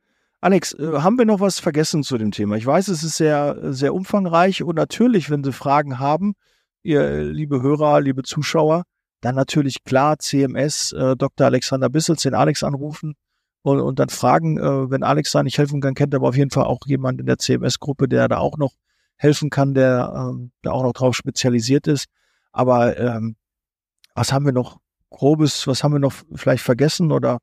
Speaker 1: Alex, äh, haben wir noch was vergessen zu dem Thema? Ich weiß, es ist sehr, sehr umfangreich und natürlich, wenn Sie Fragen haben, ihr liebe Hörer, liebe Zuschauer, dann natürlich klar CMS, äh, Dr. Alexander Bissels, den Alex anrufen und, und dann fragen, äh, wenn Alex da nicht helfen kann, kennt er aber auf jeden Fall auch jemand in der CMS-Gruppe, der da auch noch helfen kann, der, ähm, der auch noch drauf spezialisiert ist. Aber ähm, was haben wir noch Grobes, was haben wir noch vielleicht vergessen oder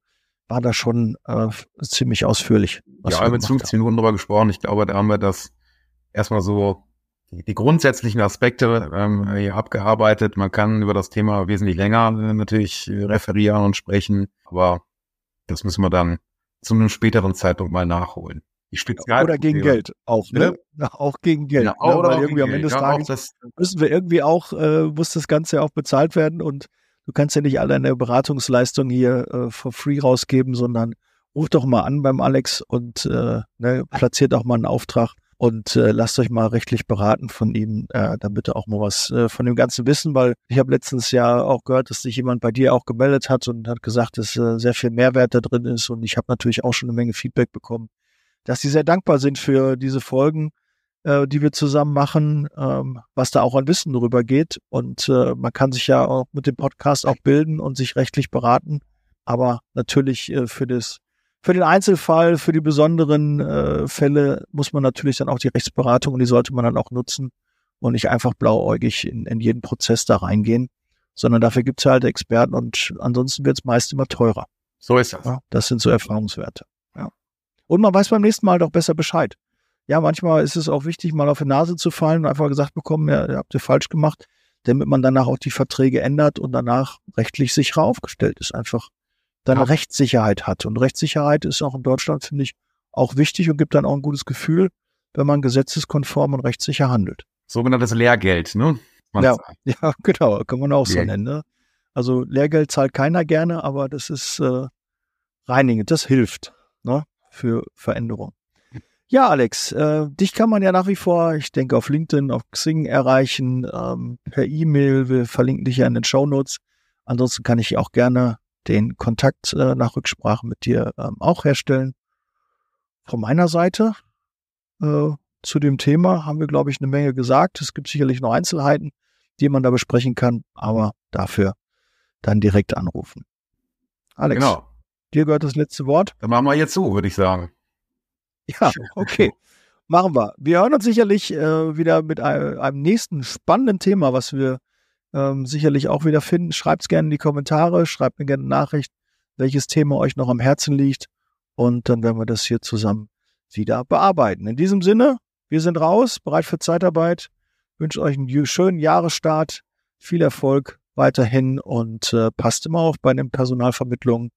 Speaker 1: war da schon äh, ziemlich ausführlich.
Speaker 2: ja, wir haben mit 15 Minuten drüber gesprochen. Ich glaube, da haben wir das erstmal so die, die grundsätzlichen Aspekte ähm, hier abgearbeitet. Man kann über das Thema wesentlich länger äh, natürlich referieren und sprechen, aber das müssen wir dann zu einem späteren Zeitpunkt mal nachholen.
Speaker 1: Die Spezial oder gegen Geld auch, ne? Ja. Auch gegen Geld. Ja, ne? Weil irgendwie am Ende des Tages müssen wir irgendwie auch, äh, muss das Ganze auch bezahlt werden und du kannst ja nicht all deine Beratungsleistung hier äh, for free rausgeben, sondern ruf doch mal an beim Alex und äh, ne, platziert auch mal einen Auftrag und äh, lasst euch mal rechtlich beraten von ihm, äh, damit ihr auch mal was äh, von dem Ganzen wissen, weil ich habe letztens ja auch gehört, dass sich jemand bei dir auch gemeldet hat und hat gesagt, dass äh, sehr viel Mehrwert da drin ist und ich habe natürlich auch schon eine Menge Feedback bekommen, dass sie sehr dankbar sind für diese Folgen äh, die wir zusammen machen, ähm, was da auch an Wissen drüber geht. Und äh, man kann sich ja auch mit dem Podcast auch bilden und sich rechtlich beraten. Aber natürlich äh, für das für den Einzelfall, für die besonderen äh, Fälle muss man natürlich dann auch die Rechtsberatung und die sollte man dann auch nutzen. und nicht einfach blauäugig in, in jeden Prozess da reingehen, sondern dafür gibt's halt Experten und ansonsten wird's meist immer teurer.
Speaker 2: So ist das.
Speaker 1: Ja, das sind so Erfahrungswerte. Und man weiß beim nächsten Mal doch besser Bescheid. Ja, manchmal ist es auch wichtig, mal auf die Nase zu fallen und einfach gesagt bekommen, ja, ihr habt ihr falsch gemacht, damit man danach auch die Verträge ändert und danach rechtlich sicherer aufgestellt ist. Einfach dann ja. Rechtssicherheit hat. Und Rechtssicherheit ist auch in Deutschland, finde ich, auch wichtig und gibt dann auch ein gutes Gefühl, wenn man gesetzeskonform und rechtssicher handelt.
Speaker 2: Sogenanntes Lehrgeld, ne?
Speaker 1: ja, ja, genau, kann man auch so nennen. Ne? Also Lehrgeld zahlt keiner gerne, aber das ist äh, reinigend, das hilft ne? Für Veränderung. Ja, Alex, äh, dich kann man ja nach wie vor, ich denke, auf LinkedIn, auf Xing erreichen, ähm, per E-Mail. Wir verlinken dich ja in den Show Notes. Ansonsten kann ich auch gerne den Kontakt äh, nach Rücksprache mit dir ähm, auch herstellen. Von meiner Seite äh, zu dem Thema haben wir, glaube ich, eine Menge gesagt. Es gibt sicherlich noch Einzelheiten, die man da besprechen kann, aber dafür dann direkt anrufen. Alex, genau. Dir gehört das letzte Wort.
Speaker 2: Dann machen wir jetzt so, würde ich sagen.
Speaker 1: Ja, okay. Machen wir. Wir hören uns sicherlich äh, wieder mit einem, einem, nächsten spannenden Thema, was wir ähm, sicherlich auch wieder finden. Schreibt es gerne in die Kommentare, schreibt mir gerne eine Nachricht, welches Thema euch noch am Herzen liegt. Und dann werden wir das hier zusammen wieder bearbeiten. In diesem Sinne, wir sind raus, bereit für Zeitarbeit. wünsche euch einen schönen Jahresstart, viel Erfolg weiterhin und äh, passt immer auf bei den Personalvermittlungen.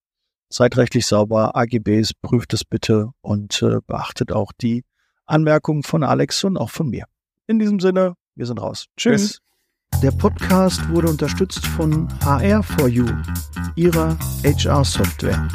Speaker 1: Seid rechtlich sauber, AGBs, prüft es bitte und äh, beachtet auch die Anmerkungen von Alex und auch von mir. In diesem Sinne, wir sind raus. Tschüss. Bis. Der Podcast wurde unterstützt von HR4U, ihrer HR-Software.